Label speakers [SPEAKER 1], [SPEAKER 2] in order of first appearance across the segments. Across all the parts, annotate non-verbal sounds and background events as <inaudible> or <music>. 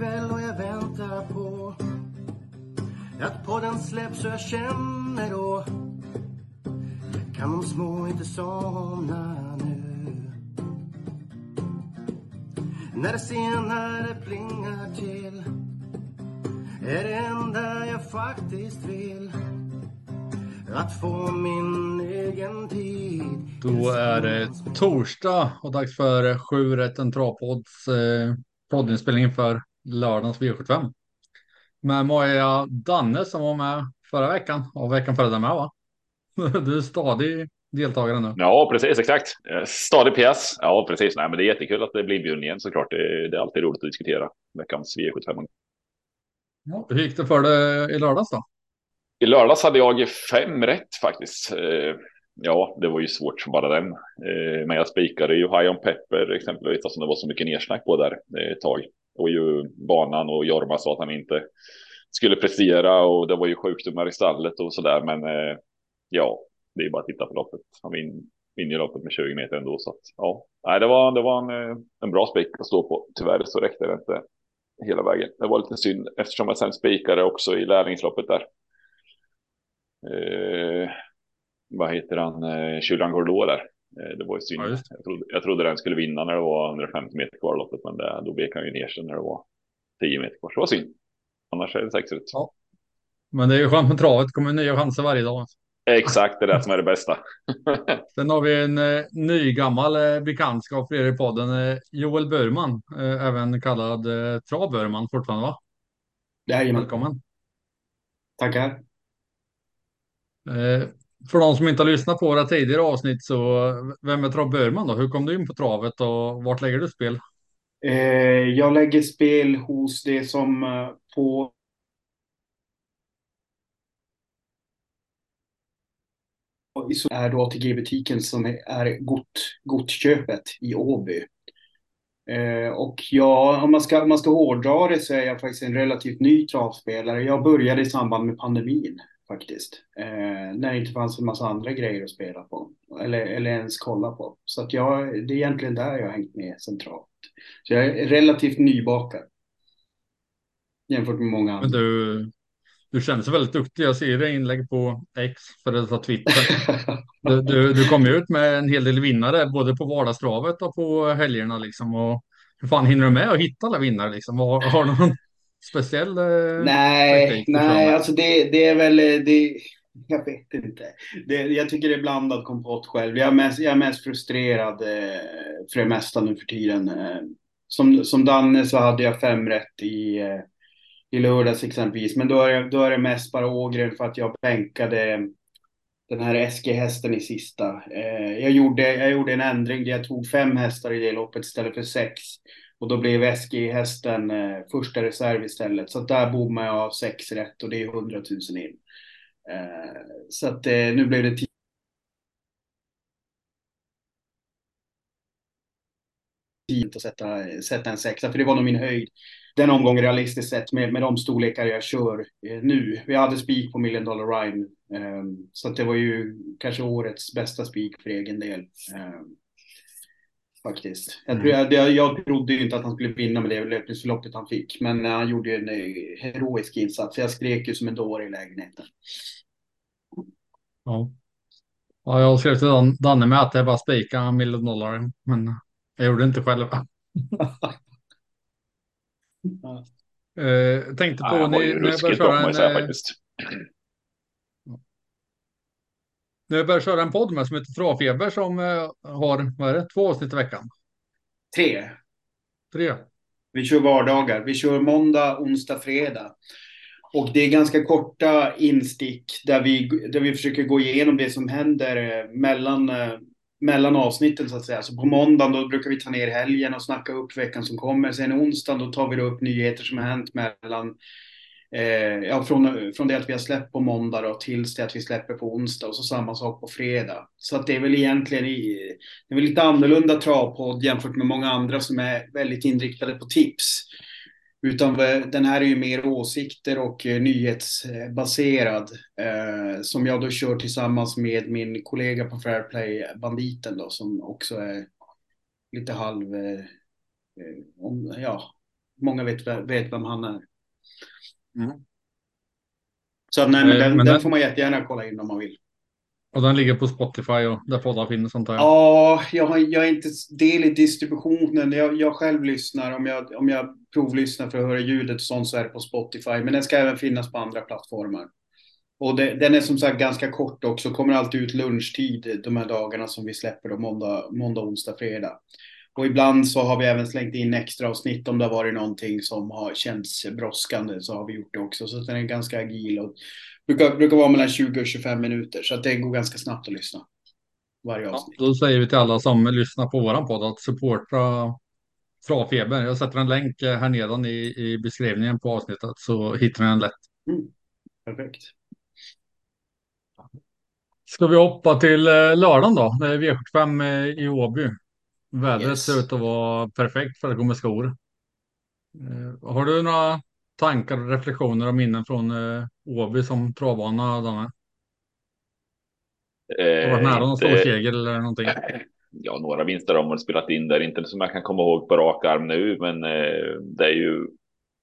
[SPEAKER 1] Torsdag kväll och jag väntar på att podden släpps och jag känner då kan de små inte somna nu. När det senare plingar till är det enda jag faktiskt vill. Att få min egen tid
[SPEAKER 2] Då är det torsdag och dags för sju rätten travpods eh, poddinspelning för lördagens V75. Med jag Danne som var med förra veckan och veckan före den med va? <laughs> Du är stadig deltagare nu.
[SPEAKER 3] Ja, precis, exakt. Eh, Stadig PS. Ja, precis. Nej, men det är jättekul att det blir bjuden igen såklart. Det, det är alltid roligt att diskutera veckans V75.
[SPEAKER 2] Ja, hur gick det för dig i lördags då?
[SPEAKER 3] I lördags hade jag fem rätt faktiskt. Eh, Ja, det var ju svårt som bara den. Eh, Men jag spikade ju High on Pepper exempelvis, som det var så mycket nersnack på där ett tag. Och ju banan och Jorma sa att han inte skulle prestera och det var ju sjukdomar i stallet och sådär. Men eh, ja, det är bara att titta på loppet. Han vin, vinner ju loppet med 20 meter ändå. Så att, ja, Nej, det var, det var en, eh, en bra spik att stå på. Tyvärr så räckte det inte hela vägen. Det var lite synd eftersom jag sen spikade också i lärlingsloppet där. Eh, vad heter han, eh, Julian Gorlot där. Eh, det var ju synd.
[SPEAKER 2] Ja,
[SPEAKER 3] jag, trodde, jag trodde den skulle vinna när det var 150 meter kvar loppet, men det, då vek han ju ner sig när det var 10 meter kvar. Så det var synd. Annars är det sex ut.
[SPEAKER 2] Ja. Men det är ju skönt med travet, det kommer nya chanser varje dag.
[SPEAKER 3] Exakt, det är det som är det bästa. <laughs>
[SPEAKER 2] Sen har vi en eh, ny gammal eh, bekantskap för er i podden, eh, Joel Burman, eh, även kallad eh, Trav Burman fortfarande va?
[SPEAKER 4] Jajamän,
[SPEAKER 2] Välkommen.
[SPEAKER 4] tackar.
[SPEAKER 2] För de som inte har lyssnat på våra tidigare avsnitt så vem är Trav Burman då? Hur kom du in på travet och vart lägger du spel?
[SPEAKER 4] Eh, jag lägger spel hos det som eh, på är då ATG-butiken som är gott, gottköpet i Åby. Eh, och ja, om man, ska, om man ska hårdra det så är jag faktiskt en relativt ny travspelare. Jag började i samband med pandemin faktiskt. Eh, när det inte fanns en massa andra grejer att spela på. Eller, eller ens kolla på. Så att jag, det är egentligen där jag har hängt med centralt. Så jag är relativt nybakad. Jämfört med många
[SPEAKER 2] Men
[SPEAKER 4] andra.
[SPEAKER 2] du, du känns väldigt duktig. Jag ser dig inlägg på X, för det tar Twitter. <laughs> Du, du, du kom ut med en hel del vinnare, både på vardagstravet och på helgerna liksom. Och hur fan hinner du med att hitta alla vinnare liksom? Har, har du någon speciell eh,
[SPEAKER 4] Nej, nej, alltså det, det är väl, det, jag vet inte. Det, jag tycker det är blandad kompott själv. Jag är mest, jag är mest frustrerad eh, för det mesta nu för tiden. Eh, som, som Danne så hade jag fem rätt i, eh, i lördags exempelvis. Men då är, då är det mest bara Ågren för att jag bänkade den här SG-hästen i sista. Eh, jag, gjorde, jag gjorde en ändring där jag tog fem hästar i det loppet istället för sex. Och då blev SG-hästen eh, första reserv istället. Så att där bommade jag av sex rätt och det är 100 000 in. Eh, så att eh, nu blev det tid att sätta, sätta en sexa, för det var nog min höjd. Den omgången realistiskt sett med, med de storlekar jag kör eh, nu. Vi hade spik på Million Dollar Rhyme, eh, så att det var ju kanske årets bästa spik för egen del. Eh, Faktiskt. Jag, tror, jag, jag, jag trodde ju inte att han skulle vinna med det löpningsförloppet han fick, men eh, han gjorde ju en eh, heroisk insats. Jag skrek ju som en dåre i lägenheten.
[SPEAKER 2] Ja. Ja, jag skrev till Dan- Danne med att det var spika million dollar, men jag gjorde det inte själv. <laughs> Eh, tänkte på
[SPEAKER 3] Ja, han var
[SPEAKER 2] ni,
[SPEAKER 3] ju
[SPEAKER 2] jag
[SPEAKER 3] ruskigt bra
[SPEAKER 2] en,
[SPEAKER 3] ju säga faktiskt.
[SPEAKER 2] När jag började köra en podd med som heter Travfeber som eh, har, vad är det, två avsnitt i veckan?
[SPEAKER 4] Tre.
[SPEAKER 2] Tre.
[SPEAKER 4] Vi kör vardagar. Vi kör måndag, onsdag, fredag. Och det är ganska korta instick där vi, där vi försöker gå igenom det som händer eh, mellan, eh, mellan avsnitten så att säga. Så på måndagen då brukar vi ta ner helgen och snacka upp veckan som kommer. Sen onsdagen då tar vi då upp nyheter som har hänt mellan Eh, ja, från, från det att vi har släppt på måndag då, tills det att vi släpper på onsdag och så samma sak på fredag. Så att det är väl egentligen i, det är väl lite annorlunda travpodd jämfört med många andra som är väldigt inriktade på tips. Utan den här är ju mer åsikter och eh, nyhetsbaserad. Eh, som jag då kör tillsammans med min kollega på Fairplay, Banditen då, som också är lite halv, eh, eh om, ja, många vet, vet vem han är.
[SPEAKER 2] Mm.
[SPEAKER 4] Så nej, men
[SPEAKER 2] Eh,
[SPEAKER 4] den,
[SPEAKER 2] men
[SPEAKER 4] den
[SPEAKER 2] den-
[SPEAKER 4] får man jättegärna kolla in om man vill.
[SPEAKER 2] Och den ligger på Spotify och där poddar finns sånt här.
[SPEAKER 4] Ja, jag, har, jag är inte del i distributionen. Jag, jag själv lyssnar. Om jag, om jag provlyssnar för att höra ljudet och sånt så är det på Spotify. Men den ska även finnas på andra plattformar. Och det, den är som sagt ganska kort också. Kommer alltid ut lunchtid de här dagarna som vi släpper då, måndag, måndag, onsdag, fredag. Och ibland så har vi även slängt in extra avsnitt om det har varit någonting som har känts brådskande så har vi gjort det också. Så den är ganska agil och brukar, brukar vara mellan 20 och 25 minuter. Så att det går ganska snabbt att lyssna. Varje
[SPEAKER 2] Ja,
[SPEAKER 4] avsnitt.
[SPEAKER 2] då säger vi till alla som lyssnar på våran podd att supporta Travfeber. Jag sätter en länk här nedan i, i beskrivningen på avsnittet så hittar ni den lätt.
[SPEAKER 4] Mm. Perfekt.
[SPEAKER 2] Ska vi hoppa till eh, lördagen då? Det är V75 eh, i Åby. Vädret
[SPEAKER 4] Yes.
[SPEAKER 2] ser ut att vara perfekt för att gå med skor. Eh, Har du några tankar och reflektioner och minnen från eh, Åby som travbana? Danne? Har du varit nära någon
[SPEAKER 3] inte-
[SPEAKER 2] stor seger eller någonting?
[SPEAKER 3] Ja, några vinster har man spelat in där, inte som jag kan komma ihåg på rak arm nu, men eh, det är ju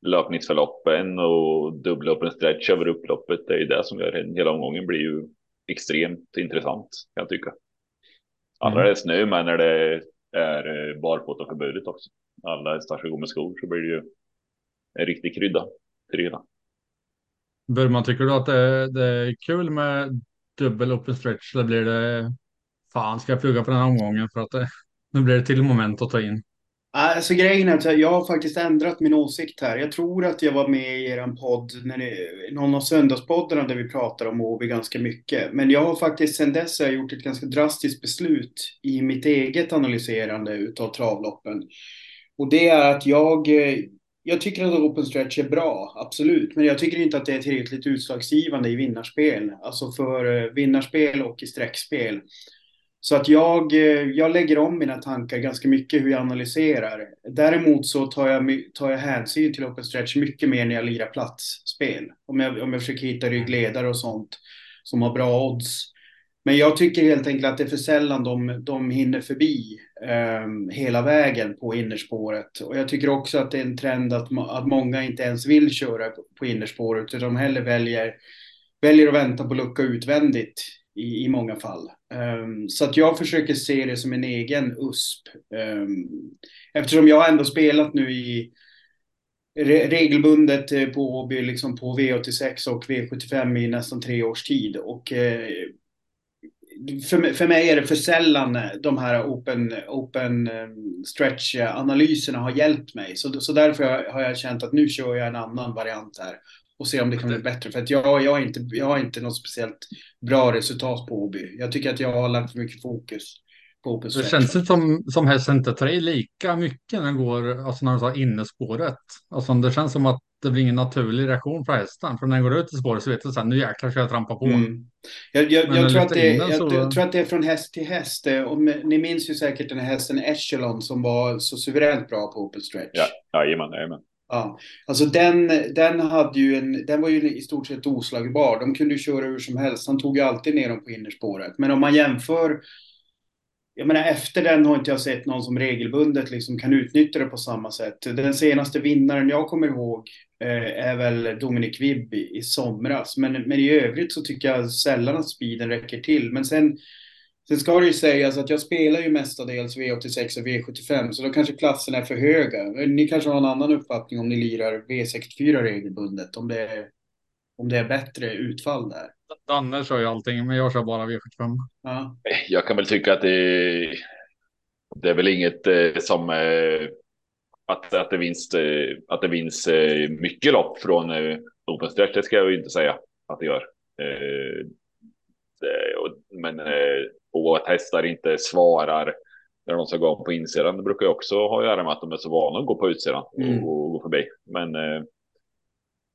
[SPEAKER 3] löpningsförloppen och dubbla upp en stretch över upploppet. Det är ju det som gör hela omgången blir ju extremt intressant kan jag tycka. Alla
[SPEAKER 2] Mm.
[SPEAKER 3] det är snö, men när det är eh, barfota barfotaförbudet också. Alla hästar ska gå med skor så blir det ju en riktig krydda till det hela.
[SPEAKER 2] Burman, tycker du att det, det är kul med dubbel open stretch eller blir det fan ska jag plugga på den här omgången för att det, nu blir det till moment att ta in.
[SPEAKER 4] Alltså grejen är att jag har faktiskt ändrat min åsikt här. Jag tror att jag var med i er podd, när ni, någon av söndagspoddarna där vi pratar om Åby ganska mycket. Men jag har faktiskt sedan dess jag gjort ett ganska drastiskt beslut i mitt eget analyserande utav travloppen. Och det är att jag, eh, jag tycker att open stretch är bra, absolut. Men jag tycker inte att det är tillräckligt utslagsgivande i vinnarspel. Alltså för eh, vinnarspel och i streckspel. Så att jag, eh, jag lägger om mina tankar ganska mycket hur jag analyserar. Däremot så tar jag, tar jag hänsyn till open stretch mycket mer när jag lirar platsspel. Om jag, om jag försöker hitta ryggledare och sånt som har bra odds. Men jag tycker helt enkelt att det är för sällan de, de hinner förbi eh, hela vägen på innerspåret. Och jag tycker också att det är en trend att, att många inte ens vill köra på, på innerspåret utan de hellre väljer, väljer att vänta på lucka utvändigt i, i många fall. Um, så att jag försöker se det som en egen USP. Um, ehm, eftersom jag ändå spelat nu i re, regelbundet eh, på Åby, liksom på V86 och V75 i nästan tre års tid. Och uh, för, för mig är det för sällan eh, de här open, open ehm, stretch-analyserna har hjälpt mig. Så, så därför har jag känt att nu kör jag en annan variant här och ser om det kan bli bättre. För att jag, jag, har inte, jag har inte något speciellt bra resultat på Åby. Jag tycker att jag har lagt för mycket fokus på open
[SPEAKER 2] Det känns inte som, som hästen inte tar i lika mycket när den går, alltså när den tar innespåret. Alltså det känns som att det blir ingen naturlig reaktion för hästen. För när den går ut i spåret så vet du så här, nu jäklar ska jag trampa på.
[SPEAKER 4] Mm. Jag, jag, jag, tror att det,
[SPEAKER 2] så-
[SPEAKER 4] jag tror att det är från häst till häst. Om, ni minns ju säkert den här hästen Echelon som var så suveränt bra på open stretch.
[SPEAKER 3] Ja, jajamän, jajamän.
[SPEAKER 4] Ja, alltså den, den hade ju en, den var ju i stort sett oslagbar. De kunde ju köra hur som helst. Han tog ju alltid ner dem på innerspåret. Men om man jämför, jag menar efter den har inte jag sett någon som regelbundet liksom kan utnyttja det på samma sätt. Den senaste vinnaren jag kommer ihåg eh, är väl Dominic Wibb i, i somras. Men, men i övrigt så tycker jag sällan att speeden räcker till. Men sen, sen ska det ju sägas att jag spelar ju mestadels V86 och V75 så då kanske klasserna är för höga. Ni kanske har en annan uppfattning om ni lirar V64 regelbundet. Om det är, om det är bättre utfall där.
[SPEAKER 2] Danne kör ju allting, men jag kör bara V75.
[SPEAKER 4] Ja.
[SPEAKER 3] Jag kan väl tycka att det, det är väl inget eh, som eh, att, att det vinns, eh, att det vinns mycket lopp från Open Stretch. Det ska jag ju inte säga att det gör. Det, och, men och att hästar inte svarar när de ska gå på insidan. Det brukar ju också ha att göra med att de är så vana att gå på utsidan
[SPEAKER 4] Mm.
[SPEAKER 3] och, och gå förbi. Men eh,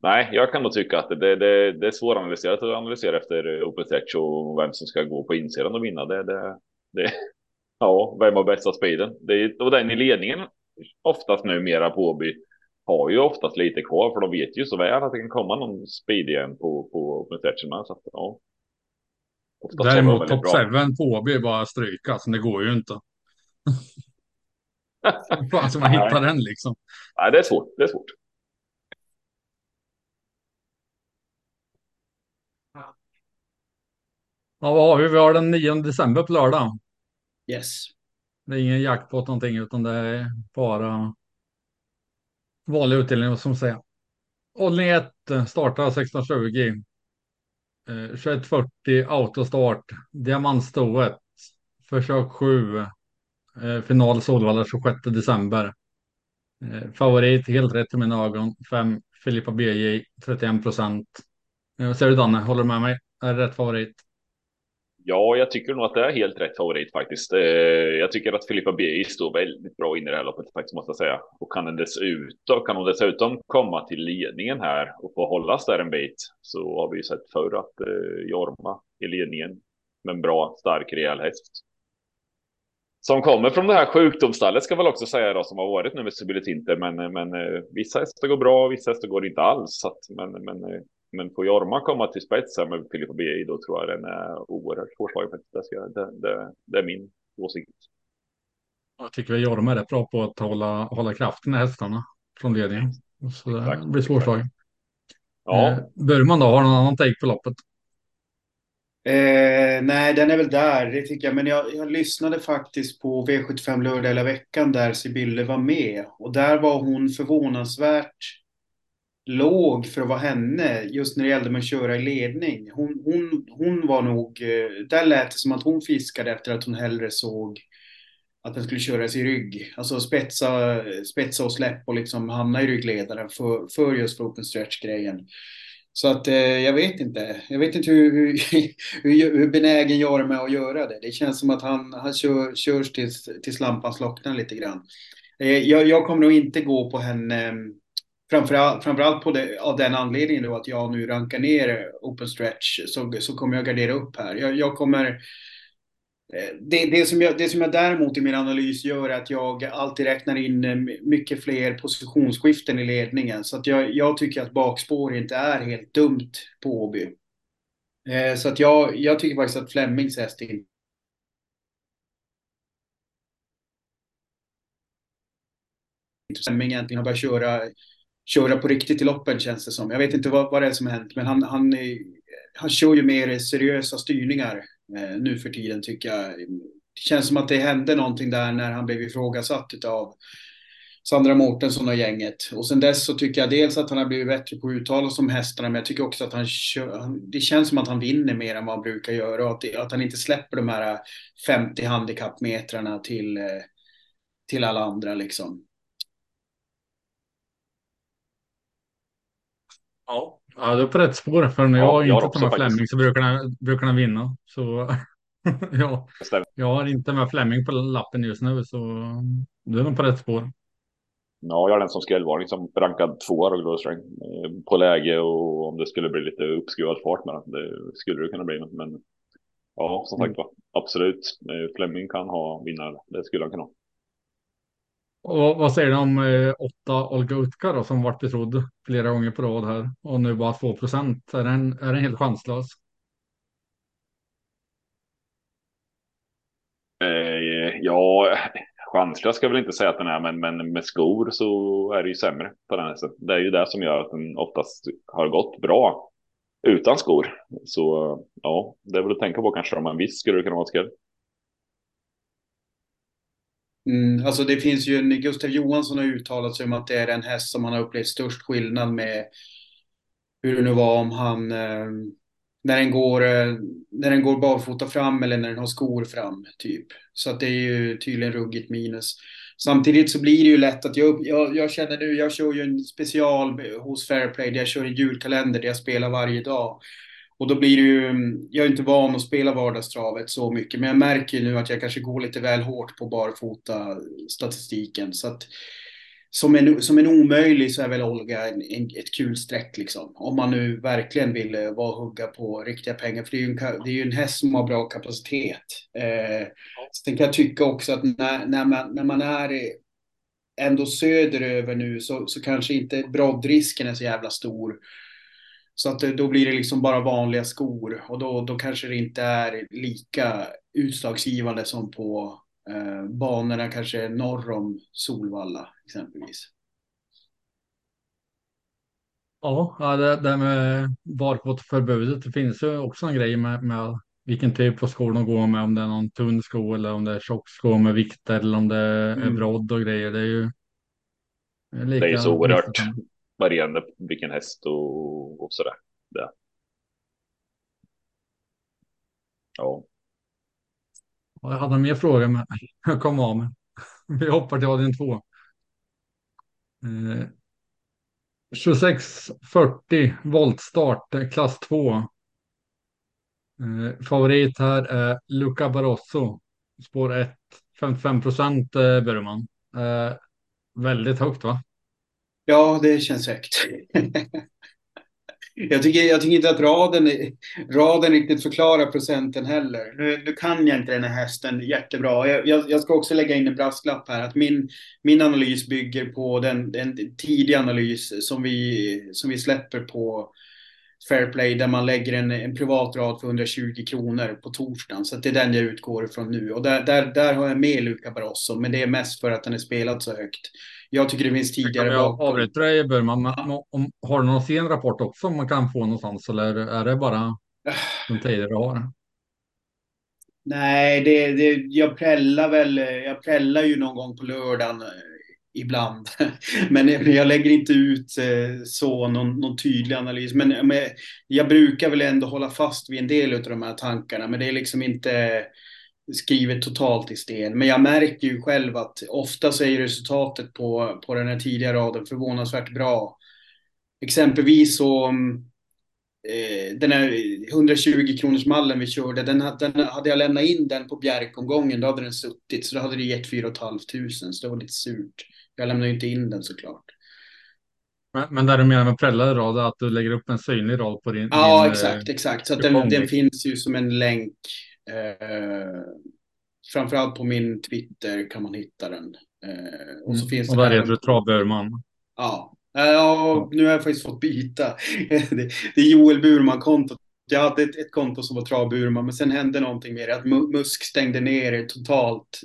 [SPEAKER 3] nej, jag kan nog tycka att det, det, det är svåranalyserat att analysera efter Open Stretch och vem som ska gå på insidan och vinna. Det, det, det, <laughs> ja, vem har bästa speeden? Det är, och den i ledningen oftast numera på Åby har ju oftast lite kvar för de vet ju så väl att det kan komma någon speed igen på, på Open Stretchen med. Så att, ja. Oftast
[SPEAKER 2] Däremot top
[SPEAKER 3] bra.
[SPEAKER 2] 7 på är bara stryka, så det går ju inte. <laughs> Fan, så man hittar den liksom.
[SPEAKER 3] Nej, det är svårt. Det är svårt.
[SPEAKER 2] Ja, vad har vi? Vi har den 9 december på lördag.
[SPEAKER 4] Yes.
[SPEAKER 2] Det är ingen jackpot någonting utan det är bara vanlig utdelning som säger. Hållning 1 startar 16.20. Eh, 21.40 autostart. Diamantstoet. Försök 7. Eh, final Solvalla 26 december. Eh, favorit helt rätt i mina ögon. 5 Filippa BJ 31 procent. Eh, vad säger du Danne? Håller du med mig? Är det rätt favorit?
[SPEAKER 3] Ja, jag tycker nog att det är helt rätt favorit faktiskt. Eh, jag tycker att Filippa B står väldigt bra in i det här loppet faktiskt måste jag säga. Och kan, den dessutom, kan hon dessutom komma till ledningen här och få hållas där en bit så har vi ju sett förr att eh, Jorma i ledningen med en bra, stark, rejäl häst. Som kommer från det här sjukdomsstallet ska väl också säga då som har varit nu med Sibylle men, eh, men eh, vissa hästar går bra, vissa hästar går inte alls. Så att, men, men men får Jorma komma till spets här med Filippa BI då tror jag den är oerhört svårslagen. Det, det, det, är min åsikt.
[SPEAKER 2] Jag tycker att Jorma är rätt bra på att hålla, hålla kraften i hästarna från ledningen. Så det blir svårslagen.
[SPEAKER 3] Ja.
[SPEAKER 2] Eh, Burman då, har någon annan take på loppet?
[SPEAKER 4] Eh, nej, den är väl där, det tycker jag. Men jag, jag lyssnade faktiskt på V75 lördag hela veckan där Sibylle var med. Och där var hon förvånansvärt låg för att vara henne just när det gällde med att köra i ledning. Hon, hon, hon var nog, eh, där lät det som att hon fiskade efter att hon hellre såg att den skulle köras i rygg. Alltså spetsa, spetsa och släpp och liksom hamna i ryggledaren för, för just för open stretch-grejen. Så att eh, jag vet inte. Jag vet inte hur, hur, <laughs> hur, hur benägen jag är med att göra det. Det känns som att han, han kör, körs tills, tills lampan slocknar lite grann. Eh, jag, jag kommer nog inte gå på henne framförallt, framförallt på det, av den anledningen då att jag nu rankar ner open stretch så, så kommer jag gardera upp här. Jag, jag kommer eh, det, det, som jag, det som jag däremot i min analys gör är att jag alltid räknar in eh, mycket fler positionsskiften i ledningen. Så att jag, jag tycker att bakspår inte är helt dumt på Åby. Eh, så att jag, jag tycker faktiskt att Flemings häst är Flemming egentligen har börjat köra köra på riktigt i loppen känns det som. Jag vet inte vad, vad det är som har hänt, men han, han, han kör ju mer seriösa styrningar eh, nu för tiden tycker jag. Det känns som att det hände någonting där när han blev ifrågasatt av Sandra Mårtensson och gänget. Och sen dess så tycker jag dels att han har blivit bättre på att uttala som hästarna, men jag tycker också att han kör, det känns som att han vinner mer än vad han brukar göra och att, att han inte släpper de här eh, 50 handikappmetrarna till, eh, till alla andra liksom.
[SPEAKER 2] Ja, ja du är på rätt spår. För när jag ja, inte tar med Fleming så brukar den, brukar den vinna. Så <laughs> ja, jag har inte med Fleming på lappen just nu, så du är nog på rätt spår.
[SPEAKER 3] Ja, jag har den som skrällvarning som rankad tvåa och Glowstring eh, på läge och om det skulle bli lite uppskruvad fart med den. Det skulle det kunna bli. Men ja, som sagt var, absolut. Eh, Fleming kan ha vinnare. Det skulle han kunna ha.
[SPEAKER 2] Och vad säger du om eh, åtta Olga Utka då, som varit betrodd flera gånger på rad här och nu bara 2 procent? Är den, är den helt chanslös?
[SPEAKER 3] Eh, ja, chanslös ska jag väl inte säga att den är, men, men med skor så är det ju sämre på den hästen. Det är ju det som gör att den oftast har gått bra utan skor. Så ja, det är väl att tänka på kanske om en viss skulle det kunna vara skräll.
[SPEAKER 4] Mm, alltså det finns ju en, Gustav Johansson har uttalat sig om att det är den häst som han har upplevt störst skillnad med hur det nu var om han eh, när den går eh, när den går barfota fram eller när den har skor fram typ. Så att det är ju tydligen ruggigt minus. Samtidigt så blir det ju lätt att jag, jag, jag känner nu, jag kör ju en special hos Fairplay där jag kör en julkalender där jag spelar varje dag. Och då blir det ju, jag är inte van att spela vardagstravet så mycket, men jag märker ju nu att jag kanske går lite väl hårt på barfota statistiken. Så att som en, som en omöjlig så är väl Olga en, en, ett kul streck liksom. Om man nu verkligen vill eh, vara hugga på riktiga pengar. För det är ju en, det är ju en häst som har bra kapacitet. Eh, sen kan jag tycka också att när, när, man, när man är ändå söderöver nu så, så kanske inte broddrisken är så jävla stor. Så att då blir det liksom bara vanliga skor och då, då kanske det inte är lika utslagsgivande som på, eh, banorna kanske norr om Solvalla exempelvis.
[SPEAKER 2] Ja, det, det med barfotförbudet, det finns ju också en grej med, med vilken typ av skor de går med, om det är någon tunn sko eller om det är tjock sko med vikter eller om det är
[SPEAKER 4] Mm.
[SPEAKER 2] brodd och grejer. Det är ju lika
[SPEAKER 3] Det är så oerhört varierande på vilken häst och, och sådär. Det. Ja,
[SPEAKER 2] Ja, Jag hade en mer fråga men jag kom av mig. Vi hoppar till avdelning två. Eh, 2640 voltstart, eh, klass 2. Eh, favorit här är Luca Barroso. Spår 1, 55 procent eh, Burman. Eh, väldigt högt va?
[SPEAKER 4] Ja, det känns högt. <laughs> Jag tycker, jag tycker inte att raden, raden riktigt förklarar procenten heller. Nu, nu kan jag inte den här hästen jättebra. Jag, jag, jag ska också lägga in en brasklapp här. Att min, min analys bygger på den, den tidiga analys som vi, som vi släpper på Fairplay där man lägger en, en privat rad för 120 kronor på torsdagen. Så att det är den jag utgår ifrån nu. Och där, där, där har jag med Luca Barroso, men det är mest för att den är spelad så högt. Jag tycker det finns tidigare
[SPEAKER 2] jag
[SPEAKER 4] bakom.
[SPEAKER 2] avbryta dig Burman? Men, om, har du någon sen rapport också om man kan få någonstans eller är det bara den tidigare du har?
[SPEAKER 4] Nej, det, det, jag prällar väl, jag prällar ju någon gång på lördagen eh, ibland. <laughs> Men jag lägger inte ut eh, så någon, någon tydlig analys. Men, men jag brukar väl ändå hålla fast vid en del av de här tankarna. Men det är liksom inte skrivet totalt i sten. Men jag märker ju själv att ofta så är resultatet på, på den här tidiga raden förvånansvärt bra. Exempelvis så eh, den här 120 kronors mallen vi körde, den, den, hade jag lämnat in den på Bjärkomgången, då hade den suttit, så då hade det gett 4 500, så det var lite surt. Jag lämnade ju inte in den såklart.
[SPEAKER 2] Men, men där du menar med prällade rad att du lägger upp en synlig rad på din...
[SPEAKER 4] Ja,
[SPEAKER 2] din,
[SPEAKER 4] exakt,
[SPEAKER 2] eh,
[SPEAKER 4] exakt. Så att
[SPEAKER 2] kupong,
[SPEAKER 4] den, den
[SPEAKER 2] liksom.
[SPEAKER 4] finns ju som en länk. Eh, framförallt på min Twitter kan man hitta den. Eh, och så
[SPEAKER 2] Mm.
[SPEAKER 4] finns
[SPEAKER 2] Och
[SPEAKER 4] det
[SPEAKER 2] där
[SPEAKER 4] även
[SPEAKER 2] du
[SPEAKER 4] på-
[SPEAKER 2] Travburman.
[SPEAKER 4] Ja. ja, nu har jag faktiskt fått byta. <laughs> Det, det är Joel Burman-kontot. Jag hade ett, ett konto som var Trav Burman, men sen hände någonting med det. Att Mu- Musk stängde ner totalt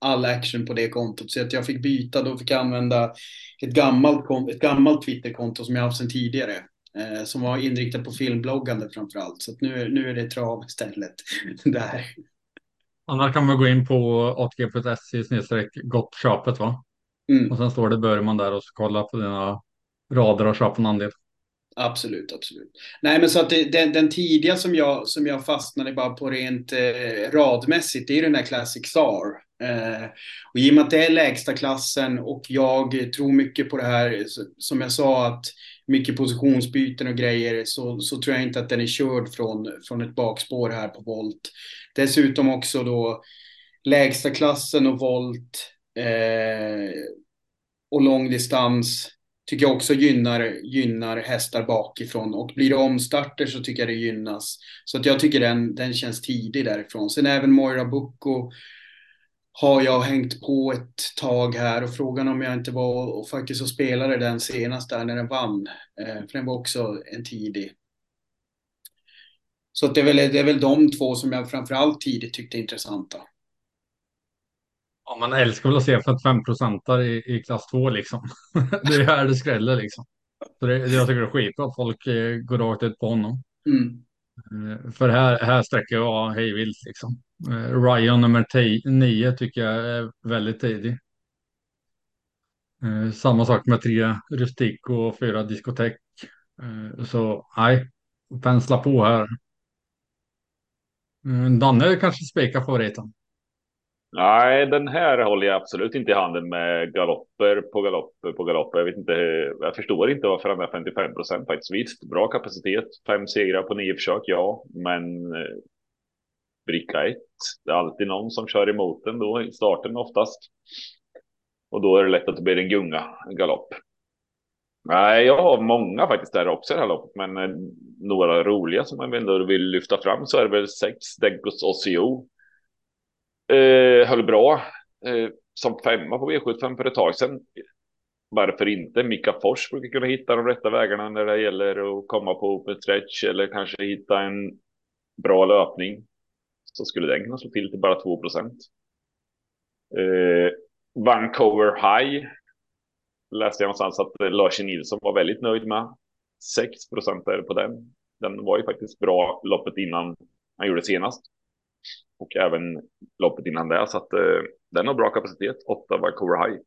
[SPEAKER 4] all action på det kontot. Så att jag fick byta, då fick jag använda ett gammalt, ett gammalt Twitterkonto som jag haft sedan tidigare. Eh, som var inriktat på filmbloggande framför allt. Så nu, nu är det trav istället. <laughs> Där.
[SPEAKER 2] Annars kan man gå in på atg.se snedstreck gott köpet va?
[SPEAKER 4] Mm.
[SPEAKER 2] Och sen står det Burman där och så kolla på dina rader och köpa en andel.
[SPEAKER 4] Absolut, absolut. Nej, men så att det, den, den tidiga som jag, som jag fastnade bara på rent eh, radmässigt, det är den där Classic Star. Eh, och i och med att det är lägsta klassen och jag tror mycket på det här, som jag sa, att mycket positionsbyten och grejer, så, så tror jag inte att den är körd från, från ett bakspår här på volt. Dessutom också då lägsta klassen och volt eh, och långdistans tycker jag också gynnar, gynnar hästar bakifrån. Och blir det omstarter så tycker jag det gynnas. Så att jag tycker den, den känns tidig därifrån. Sen även Moira Bucco har jag hängt på ett tag här och frågan om jag inte var och faktiskt och spelade den senast där när den vann. Eh, för den var också en tidig. Så det, är väl, det är väl de två som jag framförallt tidigt tyckte intressanta.
[SPEAKER 2] Ja, man älskar väl att se 45 procentare i, i klass 2 liksom. <laughs> det är här det skräller liksom. Så det, jag tycker det är skitbra att folk eh, går rakt ut på honom.
[SPEAKER 4] Mm.
[SPEAKER 2] Eh, För här, här sträcker jag hej vilt liksom. Eh, Ryan nummer 9 tycker jag är väldigt tidig. Eh, Samma sak med tre Rustico och fyra diskotek. Eh, Så nej, pensla på här. Eh, Danne kanske spikar favoriten.
[SPEAKER 3] Nej, den här håller jag absolut inte i handen med galopper på galopper på galopper. Jag vet inte, jag förstår inte varför han är 55 procent faktiskt. Visst, bra kapacitet, fem segrar på nio försök, ja, men eh, bricka ett. Det är alltid någon som kör emot den då i starten oftast. Och då är det lätt att det blir en gunga, en galopp. Nej, jag har många faktiskt där också i det här loppet, men eh, några roliga som man ändå vill lyfta fram så är det väl sex Degos Ossio. Eh, höll bra eh, som femma på V75 för ett tag sedan. Varför inte? Mika Fors brukar kunna hitta de rätta vägarna när det gäller att komma på open stretch eller kanske hitta en bra löpning. Så skulle den kunna slå till till bara 2 procent. Eh, Vancouver High läste jag någonstans att eh, Lars Nilsson var väldigt nöjd med. 6 procent är det på den. Den var ju faktiskt bra loppet innan han gjorde senast. Och även loppet innan det, så att eh, den har bra kapacitet. 8 Vancouver High.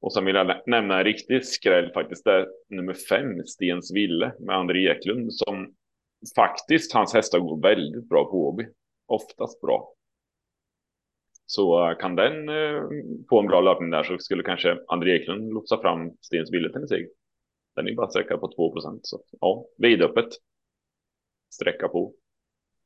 [SPEAKER 3] Och sen vill jag nämna en riktig skräll faktiskt. Det är nummer fem, Stens Ville med André Eklund som faktiskt hans hästar går väldigt bra på Åby. Oftast bra. Så eh, kan den eh, få en bra löpning där så skulle kanske André Eklund lotsa fram Stens Ville till en seger. Den är bara sträckad på 2 procent. Så ja, vidöppet. Sträcka på.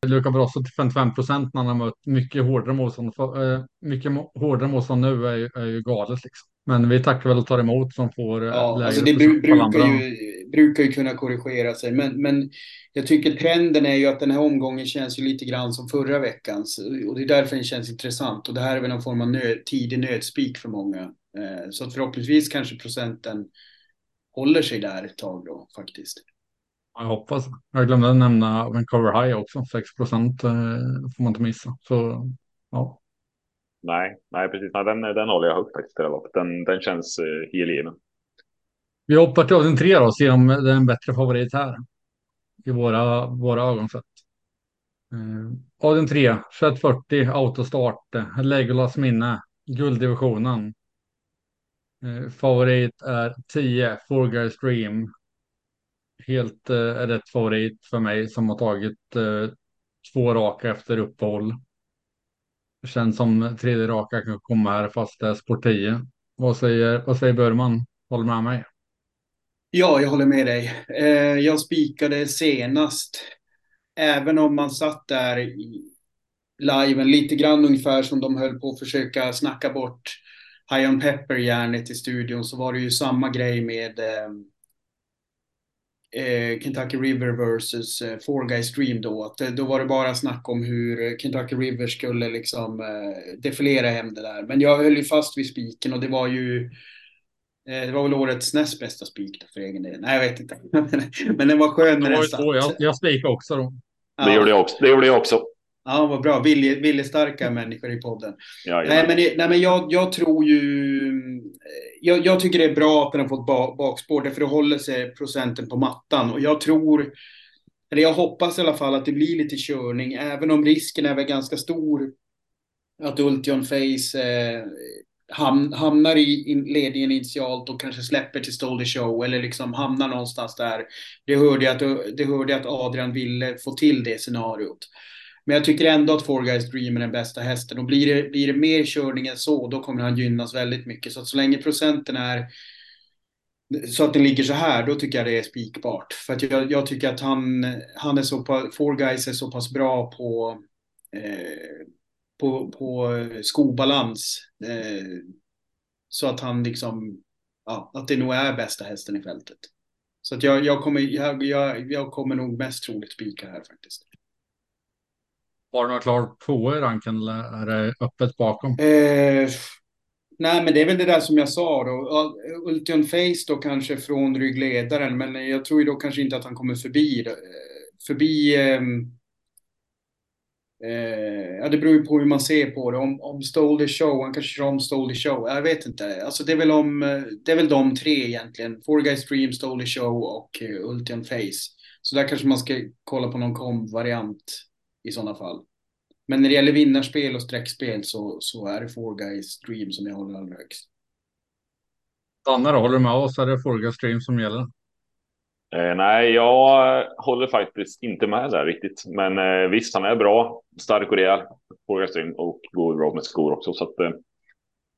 [SPEAKER 2] Luka Brasso till 55 procent när han har mött mycket hårdare motstånd. Eh, mycket hårdare motstånd nu är ju, är ju galet liksom. Men vi tackar väl och tar emot som får
[SPEAKER 4] ja, lägre alltså det bru brukar, ju, brukar ju kunna korrigera sig. Men, men jag tycker trenden är ju att den här omgången känns ju lite grann som förra veckans. Och det är därför den känns intressant. Och det här är väl någon form av nöd, tidig nödspik för många. Eh, så att förhoppningsvis kanske procenten håller sig där ett tag då faktiskt.
[SPEAKER 2] Jag hoppas. Jag glömde nämna Vancouver High också. 6 procent eh, får man inte missa. Så ja.
[SPEAKER 3] Nej, nej precis. Nej, den, den håller jag högt faktiskt. Den, den känns eh, helgiven.
[SPEAKER 2] Vi hoppar till avdelning tre då och ser om det är en bättre favorit här. I våra, våra ögon sett. Eh, avdelning tre, 2140 autostart, eh, Legolas minne, gulddivisionen. Eh, favorit är 10, Four Guys Dream. Helt eh, rätt favorit för mig som har tagit eh, två raka efter uppehåll. Känns som tredje raka kan komma här fast det är sport 10. Vad säger, vad säger Börman? Håller med mig?
[SPEAKER 4] Ja, jag håller med dig. Eh, jag spikade senast. Även om man satt där i liven lite grann ungefär som de höll på att försöka snacka bort High on Pepper järnet i studion så var det ju samma grej med eh, Kentucky River versus eh, Four Guys Dream då. Att, eh, då var det bara snack om hur Kentucky River skulle liksom eh, defilera hem det där. Men jag höll ju fast vid spiken och det var ju eh, det var väl årets näst bästa spik för egen del. Nej, jag vet inte. <laughs> Men den var skön när den satt.
[SPEAKER 2] Jag, jag spikade också då.
[SPEAKER 3] Det, gjorde jag också. det gjorde jag också.
[SPEAKER 4] Ja, vad bra. Viljestarka människor i podden. Ja, nej, men, nej, men jag, jag tror ju... Eh, jag, jag, tycker det är bra att den har fått bakspår, för det håller sig procenten på mattan. Och jag tror, eller jag hoppas i alla fall att det blir lite körning, även om risken är väl ganska stor att Ultion Face eh, ham, hamnar i ledningen initialt och kanske släpper till Stolder Show eller liksom hamnar någonstans där. Det hörde jag att, det hörde att Adrian ville få till det scenariot. Men jag tycker ändå att Four Guys Dream är den bästa hästen. Och blir det, blir det mer körning än så, då kommer han gynnas väldigt mycket. Så att så länge procenten är så att den ligger så här, då tycker jag det är spikbart. För att jag, jag tycker att han, han är så pass, Four Guys är så pass bra på, eh, på, på skobalans. Eh, så att han liksom, ja, att det nog är bästa hästen i fältet. Så att jag, jag, kommer, jag, jag, jag kommer nog mest troligt spika här faktiskt.
[SPEAKER 2] Var det något klar tvåa i ranken eller är det öppet bakom?
[SPEAKER 4] Eh, nej, men det är väl det där som jag sa då. Ultion Face då kanske från ryggledaren, men jag tror ju då kanske inte att han kommer förbi. Eh, förbi... Eh, eh, ja, det beror ju på hur man ser på det. Om, om Stole the Show, han kanske kör om Stole the Show. Jag vet inte. Alltså det är väl, om, eh, det är väl de tre egentligen. Four Guys Dream, Stole the Show och eh, Ultion Face. Så där kanske man ska kolla på någon kom-variant i sådana fall. Men när det gäller vinnarspel och streckspel så, så är det Four Guys Dream som jag håller allra högst.
[SPEAKER 2] Danne håller du med oss? Är det Four Guys Dream som gäller?
[SPEAKER 3] Eh, nej, jag håller faktiskt inte med där riktigt. Men eh, visst, han är bra, stark och rejäl. Four Guys Dream och går bra med skor också. Så att, eh,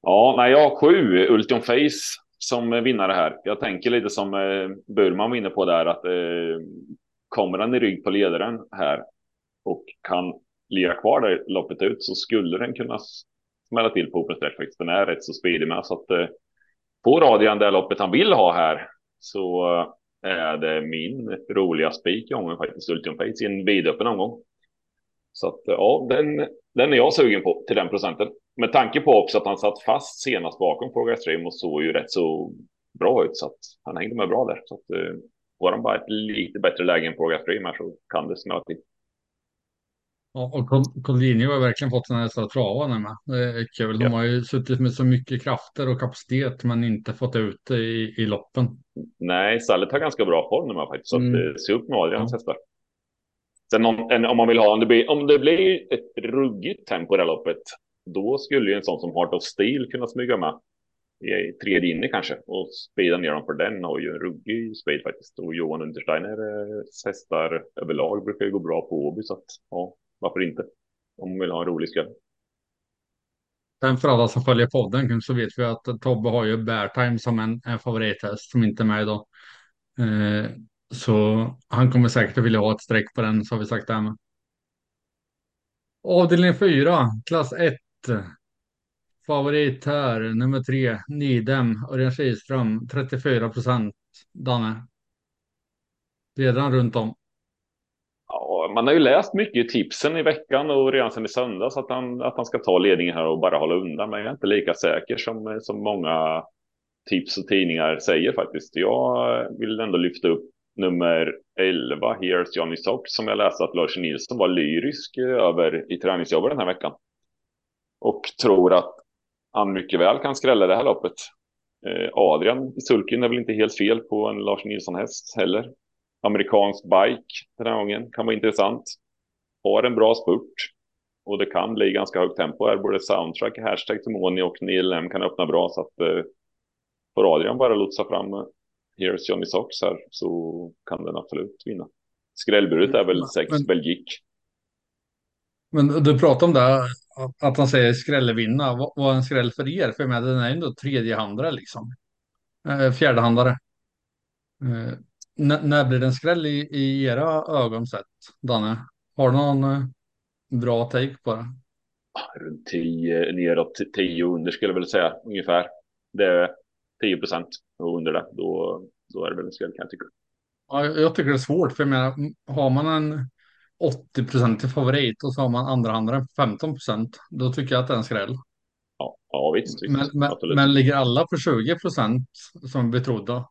[SPEAKER 3] ja, nej, jag har sju Ultion Face som vinnare här. Jag tänker lite som eh, Burman var inne på där att eh, kommer han i rygg på ledaren här och kan ligga kvar där loppet ut så skulle den kunna smälla till på Open Stretch Den är rätt så speedig med så att eh, på Adrian det loppet han vill ha här så eh, är det min roliga spik i omgången faktiskt Ultium Face i en vidöppen omgång. Så att eh, ja, den, den är jag sugen på till den procenten. Med tanke på också att han satt fast senast bakom Progress Stream och såg ju rätt så bra ut så att han hängde med bra där. Så att eh, får han bara ett lite bättre läge än Progress Stream här så kan det smälla till.
[SPEAKER 2] Och Colgjini har verkligen fått sina hästar att trava nu med. Det är kul. De
[SPEAKER 3] Ja.
[SPEAKER 2] har ju suttit med så mycket krafter och kapacitet men inte fått ut det i, i loppen.
[SPEAKER 3] Nej, Stallet har ganska bra form nu faktiskt. Så
[SPEAKER 4] Mm.
[SPEAKER 3] se upp med Adrians
[SPEAKER 2] Ja.
[SPEAKER 3] hästar. Sen om, om man vill ha, om det, blir, om det blir ett ruggigt tempo i det här loppet, då skulle ju en sån som Heart of Steel kunna smyga med. I tredje inne kanske och speeda ner dem för den har ju en ruggig speed faktiskt. Och Johan Untersteiner eh, hästar överlag brukar ju gå bra på Åby så att ja, varför inte? Om man vill ha en rolig skräll.
[SPEAKER 2] Sen för alla som följer podden så vet vi att Tobbe har ju Beartime som en, en favorithäst som inte är med idag. Eh, så han kommer säkert att vilja ha ett streck på den så har vi sagt det här med. Avdelning 4, klass 1. Favorit här, nummer 3, Nidem, Örjan Kihlström, 34 procent. Danne. Redan runt om.
[SPEAKER 3] Man har ju läst mycket i tipsen i veckan och redan sedan i söndags att han, att han ska ta ledningen här och bara hålla undan. Men jag är inte lika säker som, som många tips och tidningar säger faktiskt. Jag vill ändå lyfta upp nummer 11, Here's Johnny Sock, som jag läste att Lars Nilsson var lyrisk eh, över i träningsjobbet den här veckan. Och tror att han mycket väl kan skrälla det här loppet. Eh, Adrian i sulken är väl inte helt fel på en Lars Nilsson-häst heller. Amerikansk bike den här gången kan vara intressant. Har en bra spurt och det kan bli ganska högt tempo här. Både soundtrack, hashtag Tomoni och Neil M kan öppna bra så att eh, får Adrian bara lotsa fram eh, Here's Johnny Socks här så kan den absolut vinna. Skrällburet är väl
[SPEAKER 2] Men-
[SPEAKER 3] sex
[SPEAKER 2] men-
[SPEAKER 3] Belgique.
[SPEAKER 2] Men du pratar om det, att han säger skrällvinna. Vad vad är en skräll för er? För jag menar, den är ändå tredjehandare liksom. Eh, fjärdehandare. När, blir det en skräll i, i era ögon sett, Danne? Har du någon eh, bra take på det?
[SPEAKER 3] Runt 10 neråt 10 under skulle jag väl säga ungefär. Det är 10 procent och under det då, då är det väl en skräll kan jag tycka.
[SPEAKER 2] Ja, jag tycker det är svårt, för jag menar, har man en 80% favorit och så har man andrahandaren 15 procent, då tycker jag att det är en skräll.
[SPEAKER 3] Ja, ja visst.
[SPEAKER 2] Men, men, men ligger alla på 20 procent som vi trodde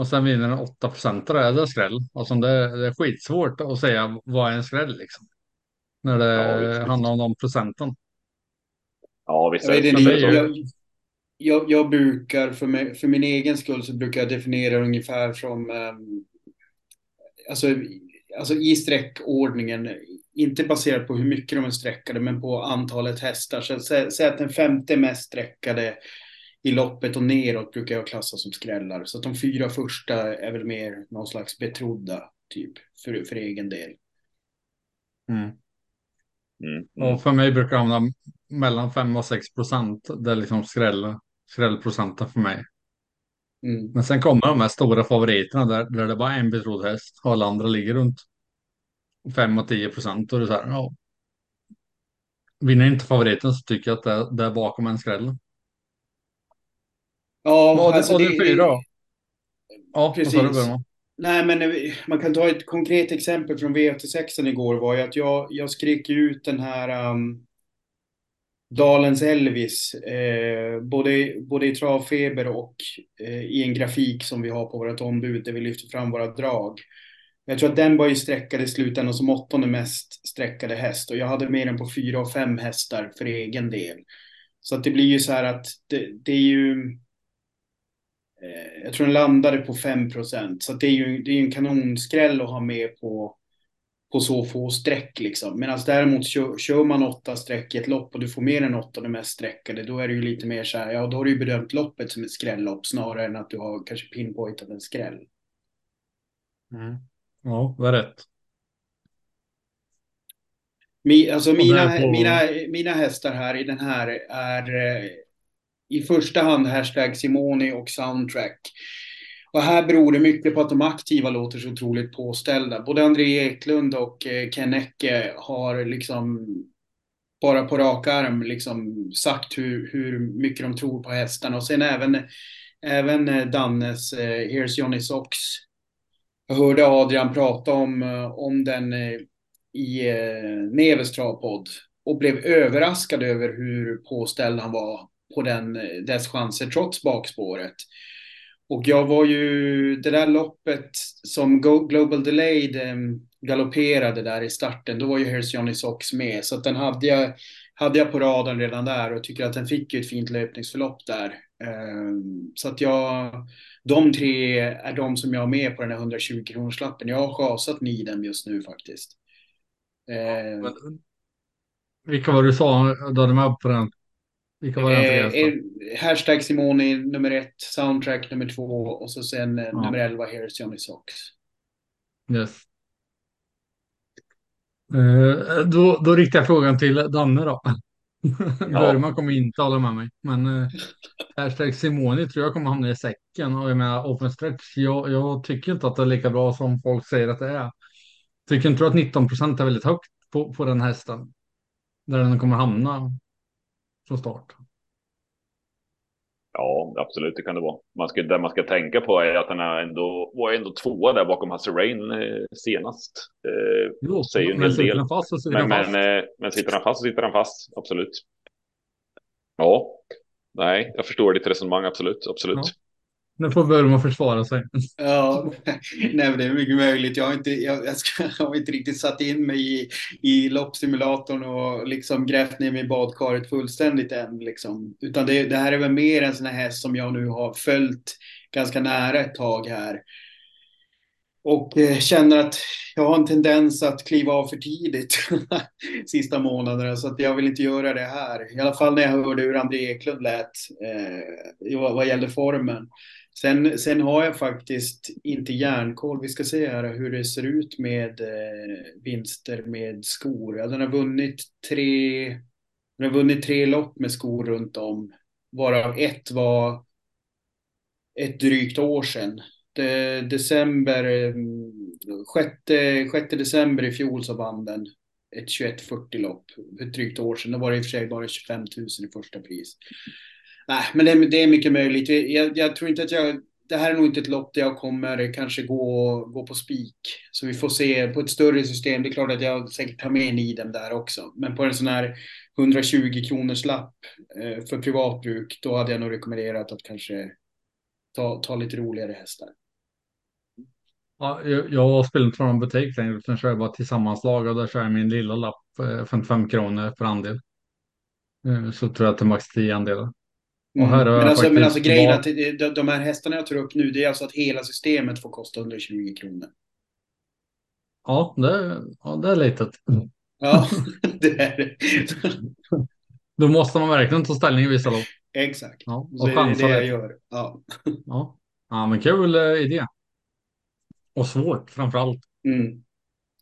[SPEAKER 2] och sen vinner en 8 procent, är det skräll. Alltså det, det är skitsvårt att säga vad är en skräll liksom. När det
[SPEAKER 3] Ja,
[SPEAKER 2] handlar om de procenten.
[SPEAKER 3] ja, visst.
[SPEAKER 4] Jag, jag,
[SPEAKER 2] är-
[SPEAKER 4] jag, jag, brukar, för, mig, för min egen skull, så brukar jag definiera ungefär som ehm, alltså, alltså i sträckordningen, inte baserat på hur mycket de är sträckade, men på antalet hästar. Så sä- säg att den femte mest sträckade i loppet och neråt brukar jag klassa som skrällar. Så att de fyra första är väl mer någon slags betrodda, typ, för, för egen del.
[SPEAKER 2] Mm.
[SPEAKER 3] Mm, mm.
[SPEAKER 2] Och för mig brukar det hamna mellan 5 och 6 procent. Det är liksom skräll, skrällprocenten för mig.
[SPEAKER 4] Mm.
[SPEAKER 2] Men sen kommer de här stora favoriterna där, där det bara är en betrodd häst och alla andra ligger runt 5 och 10 procent. Och det är så här, ja. Vinner inte favoriten så tycker jag att det, det är bakom en skräll.
[SPEAKER 4] Ja,
[SPEAKER 2] Vad
[SPEAKER 4] alltså det,
[SPEAKER 2] det, fyra? Ja, du
[SPEAKER 4] Precis. Nej, men eh, man kan ta ett konkret exempel från V86 igår var ju att jag, jag skrek ut den här um, Dalens Elvis, eh, både, både i travfeber och eh, i en grafik som vi har på vårt ombud där vi lyfter fram våra drag. Jag tror att den var ju sträckad i slutändan som åttonde mest sträckade häst och jag hade mer än på fyra och fem hästar för egen del. Så att det blir ju så här att det, det är ju Jag tror den landade på 5 procent. Så det är ju det är en kanonskräll att ha med på, på så få streck. Liksom. Medan däremot kör, kör man åtta streck i ett lopp och du får mer än åtta, de mest sträckade, då är det ju lite mer så här, ja då har du ju bedömt loppet som ett skrällopp snarare än att du har kanske pinpointat en skräll.
[SPEAKER 2] Mm. Ja, är rätt.
[SPEAKER 4] Mi, alltså mina,
[SPEAKER 2] på-
[SPEAKER 4] mina, mina hästar här i den här är eh, i första hand hashtag Simoni och soundtrack. Och här beror det mycket på att de aktiva låter så otroligt påställda. Både André Eklund och eh, Ken Ecke har liksom bara på rak arm liksom sagt hur, hur mycket de tror på hästarna. Och sen även, även eh, Dannes eh, Here's Johnny Socks. Jag hörde Adrian prata om, eh, om den i eh, Neves travpodd och blev överraskad över hur påställd han var på den, eh, dess chanser trots bakspåret. Och jag var ju, det där loppet som Global Delayed ehm, galopperade där i starten, då var ju Here's Johnny Sox med. Så att den hade jag, hade jag på raden redan där och tycker att den fick ju ett fint löpningsförlopp där. Ehm, så att jag, de tre är de som jag har med på den här 120 kronorslappen. Jag har chasat Nidem just nu faktiskt.
[SPEAKER 2] Ja, Men, vilka var det du sa du hade med på den? Vilka var det?
[SPEAKER 4] Eh, eh, hashtag Simoni nummer ett, soundtrack nummer två och så sen eh, ja. nummer elva, Here's Johnny Socks.
[SPEAKER 2] Yes. Eh, då, då riktar jag frågan till Danne då. <laughs> Ja. Kommer inte hålla med mig. Men eh, hashtag Simoni tror jag kommer hamna i säcken. Och jag menar open stretch, jag, jag tycker inte att det är lika bra som folk säger att det är. Tycker inte du att 19 procent är väldigt högt på, på den hästen? Där den kommer hamna från start.
[SPEAKER 3] Ja, absolut, det kan det vara. Man ska, det man ska tänka på är att är ändå, var ändå tvåa där bakom Hasse Rain eh, senast. Eh,
[SPEAKER 2] jo, säger men sitter den fast så sitter
[SPEAKER 3] men,
[SPEAKER 2] fast.
[SPEAKER 3] Men, eh, men sitter den fast så sitter den fast, absolut. Ja, nej, jag förstår ditt resonemang, absolut, absolut. Ja.
[SPEAKER 2] Nu får Burma försvara sig.
[SPEAKER 4] Ja, <laughs> nej, det är mycket möjligt. Jag har inte, jag, jag, ska, <laughs> jag har inte riktigt satt in mig i, i loppsimulatorn och liksom grävt ner mig i badkaret fullständigt än. Liksom. Utan det, det här är väl mer en sån här häst som jag nu har följt ganska nära ett tag här. Och eh, känner att jag har en tendens att kliva av för tidigt <laughs> sista månaderna. Så att jag vill inte göra det här. I alla fall när jag hörde hur André Eklund lät eh, vad gällde formen. Sen, sen har jag faktiskt inte järnkoll. Vi ska se här hur det ser ut med eh, vinster med skor. Ja, den har vunnit tre, den har vunnit tre lopp med skor runt om. Varav ett var ett drygt år sedan. De, december, mm, 6, 6 december i fjol så vann den ett 2140 lopp. Ett drygt år sedan. Då var det i och för sig bara 25 000 i första pris. Nej, men det, det, är mycket möjligt. Jag, jag, tror inte att jag... Det här är nog inte ett lopp där jag kommer kanske gå, gå på spik. Så vi får se på ett större system. Det är klart att jag säkert tar med en i den där också. Men på en sån här 120 kronors lapp eh, för privatbruk, då hade jag nog rekommenderat att kanske ta, ta lite roligare hästar.
[SPEAKER 2] Ja, jag, jag spelar inte från någon butik längre utan kör bara tillsammanslag och där kör jag min lilla lapp, eh, 55 kronor per andel. Eh, så tror jag att det är max 10 andelar.
[SPEAKER 4] Mm. men, alltså, men alltså grejen att de, de här hästarna jag tar upp nu, det är alltså att hela systemet får kosta 120 kronor.
[SPEAKER 2] Ja, det, ja, det är litet.
[SPEAKER 4] Ja, <laughs> det är det.
[SPEAKER 2] Då måste man verkligen ta ställning i vissa lopp.
[SPEAKER 4] Exakt.
[SPEAKER 2] Ja,
[SPEAKER 4] och så är det det jag gör. Ja.
[SPEAKER 2] Ja. ja, men kul eh, idé. Och svårt framför allt.
[SPEAKER 4] Mm.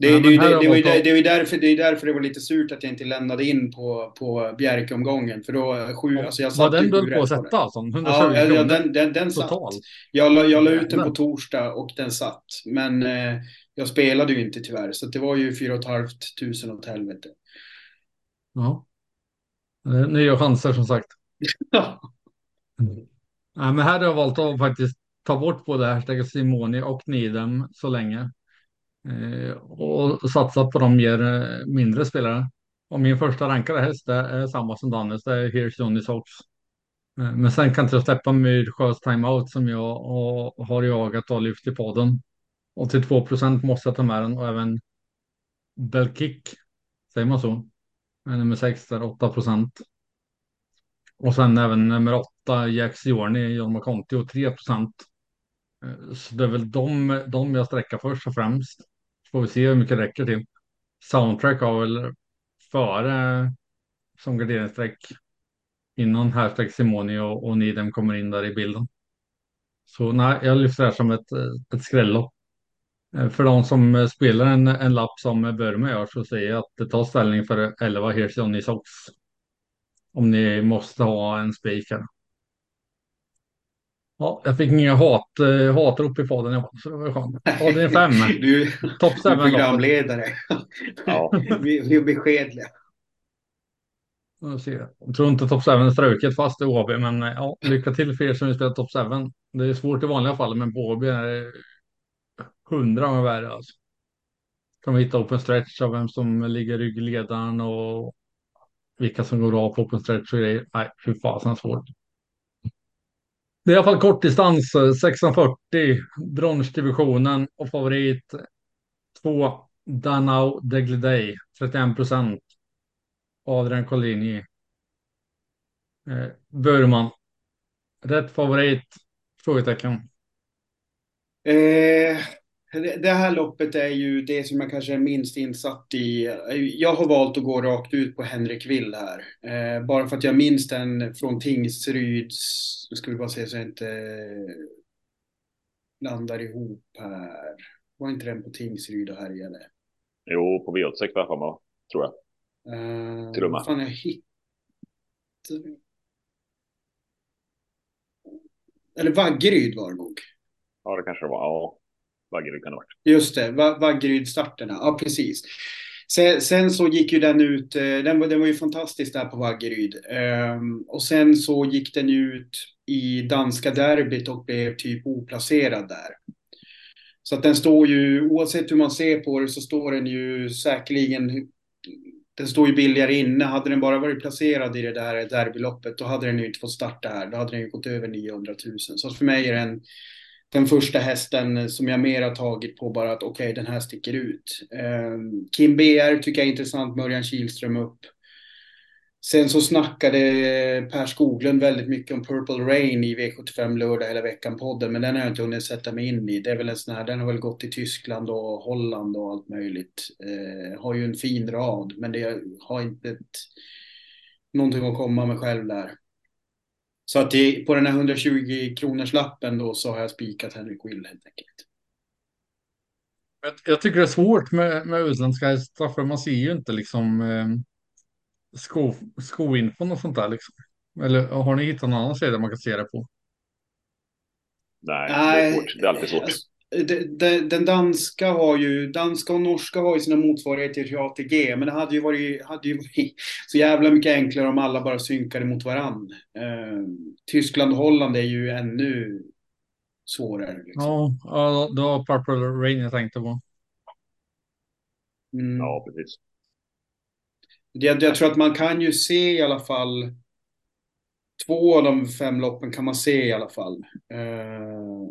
[SPEAKER 4] Det, ja, det, det, det, var ju, det, var därför, det är därför det var lite surt att jag inte lämnade in på, på Bjerke-omgången. För då sju, ja. alltså jag
[SPEAKER 2] Var den du på att sätta alltså? 120
[SPEAKER 4] ja, ja, den, den, den satt. Jag la, jag la ut den på torsdag och den satt. Men eh, jag spelade ju inte tyvärr. Så det var ju 4 500 åt helvete.
[SPEAKER 2] Ja. Nya chanser som sagt.
[SPEAKER 4] Ja.
[SPEAKER 2] Mm. Nej, men här har jag valt att faktiskt ta bort både hashtag Simoni och Nidem så länge. Eh, och satsa på de mer eh, mindre spelare. Och min första rankade häst är samma som Dannes, det är Here's Johnny Sox. Eh, men sen kan inte jag släppa Myrsjös timeout som jag har jagat och lyft i podden. 82 procent måste jag ta med den och även Belkick, säger man så? Nummer 6 där 8 procent. Och sen även nummer 8 Jack Siorni, John McConti och 3 procent. Så det är väl de, de jag sträcker först och främst. Får vi se hur mycket det räcker till. Soundtrack har väl före som garderingsstreck innan hashtag Simoni och, och Nidem kommer in där i bilden. Så nej, jag lyfter det här som ett, ett skrällopp. Eh, för de som spelar en, en lapp som Burma gör så säger jag att det tar ställning för 11 Here's Johnny Sox. Om ni måste ha en speaker. Ja, jag fick inga hat, eh, hatrop i podden i så det var skönt. Är fem.
[SPEAKER 4] Du, <laughs> Topp du är programledare. ja. <laughs> vi, vi är beskedliga.
[SPEAKER 2] Jag, jag tror inte Top 7 är struket fast i OB, men eh, ja, lycka till för er som vill spela Top 7. Det är svårt i vanliga fall, men på OB är det hundra gånger värre. Alltså. Kan vi hitta open stretch av vem som ligger ryggledaren och vilka som går av på open stretch och grejer. Nej, fy fasen svårt. Det är i alla fall kortdistans, 640, eh, bronsdivisionen och favorit 2, Danau Degliday, 31 procent. Adrian Collini. Eh, Burman. Rätt favorit? Frågetecken.
[SPEAKER 4] Eh, det här loppet är ju det som jag kanske är minst insatt i. Jag har valt att gå rakt ut på Henrik Will här. Eh, bara för att jag minns den från Tingsryds, nu ska vi bara se så jag inte landar ihop här. Var inte den på Tingsryd och härjade?
[SPEAKER 3] Jo, på V86 i alla fall, tror jag.
[SPEAKER 4] Uh, Till och med. Fan, jag hittade... Eller Vaggeryd var det nog.
[SPEAKER 3] Ja, det kanske det var. Ja, Vaggeryd kan det ha varit.
[SPEAKER 4] Just det, Vaggeryd-starterna. Ja, precis. Sen, sen, så gick ju den ut, eh, den var, den var ju fantastisk där på Vaggeryd. Um, och sen så gick den ut i danska derbyt och blev typ oplacerad där. Så att den står ju, oavsett hur man ser på det, så står den ju säkerligen den står ju billigare inne. Hade den bara varit placerad i det där derbyloppet, då hade den ju inte fått starta här. Då hade den ju gått över 900 000. Så för mig är den den första hästen som jag mer har tagit på bara att okej, okay, den här sticker ut. Ehm, Kim BR tycker jag är intressant, Mörjan Kihlström upp. Sen så snackade Per Skoglund väldigt mycket om Purple Rain i V75 lördag hela veckan-podden, men den har jag inte hunnit sätta mig in i. Det är väl en sån här, den har väl gått i Tyskland och Holland och allt möjligt. Eh, har ju en fin rad, men det har inte ett, någonting att komma med själv där. Så att det, på den här 120 kronors lappen då så har jag spikat Henrik Will helt enkelt.
[SPEAKER 2] Jag, jag tycker det är svårt med, med utländska hästar för man ser ju inte liksom eh, sko, skoinfon och sånt där liksom. Eller har ni hittat någon annan sida man kan se det på?
[SPEAKER 3] Nej, det är svårt. Det är alltid svårt. Alltså,
[SPEAKER 4] den danska har ju, danska och norska har ju sina motsvarigheter till ATG, men det hade ju varit, hade ju varit så jävla mycket enklare om alla bara synkade mot varann. Eh, Tyskland och Holland är ju ännu svårare. Liksom.
[SPEAKER 2] Ja, det var Purple Rain jag tänkte på.
[SPEAKER 3] Mm. Ja, precis.
[SPEAKER 4] Jag, jag tror att man kan ju se i alla fall två av de fem loppen kan man se i alla fall. Uh,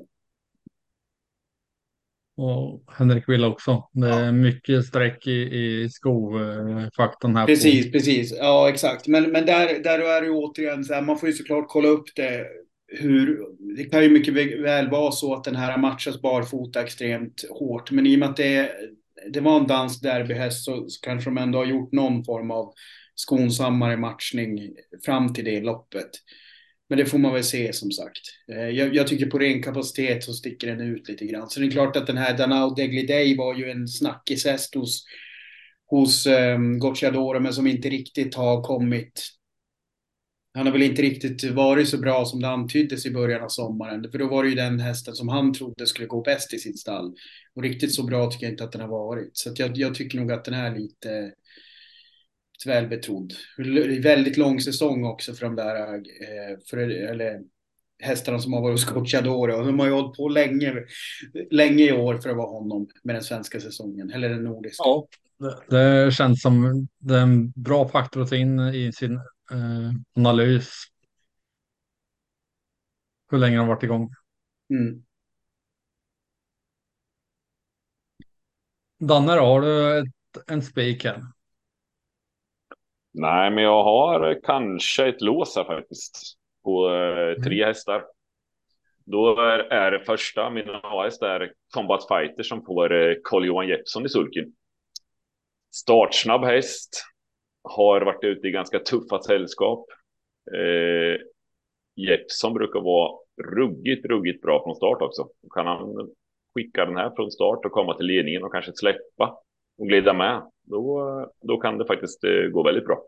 [SPEAKER 2] och Henrik Villa också. Det är ja. mycket streck i, i skovfaktorn här.
[SPEAKER 4] Precis, på. precis. Ja, exakt. Men, men där, där är det ju återigen så här, man får ju såklart kolla upp det. Hur, det kan ju mycket väl vara så att den här matchas barfota extremt hårt. Men i och med att det, det var en dansk derbyhäst så, så kanske de ändå har gjort någon form av skonsammare matchning fram till det loppet. Men det får man väl se som sagt. Eh, jag, jag, tycker på ren kapacitet så sticker den ut lite grann. Så det är klart att den här Danao Degliday var ju en snackishäst hos, hos ehm, um, Gocciadoro men som inte riktigt har kommit. Han har väl inte riktigt varit så bra som det antyddes i början av sommaren. För då var det ju den hästen som han trodde skulle gå bäst i sitt stall. Och riktigt så bra tycker jag inte att den har varit. Så jag, jag tycker nog att den är lite välbetrodd. Väldigt lång säsong också för de där, eh, för, eller hästarna som har varit hos Gocciadoro. De har ju hållit på länge, länge i år för att vara honom med den svenska säsongen, eller den nordiska.
[SPEAKER 2] Ja, det, det känns som det är en bra faktor att ta in i sin eh, analys. Hur länge de har varit igång. Mm. Danne, har du ett, en spik här?
[SPEAKER 3] Nej, men jag har kanske ett lås här faktiskt. På eh, tre mm. hästar. Då är, är det första, min A-häst är Combat Fighter som får eh, Carl-Johan Jeppsson i sulken. Startsnabb häst. Har varit ute i ganska tuffa sällskap. Eh, Jeppsson brukar vara ruggigt, ruggigt bra från start också. Kan han skicka den här från start och komma till ledningen och kanske släppa och glida med, då, då kan det faktiskt eh, gå väldigt bra.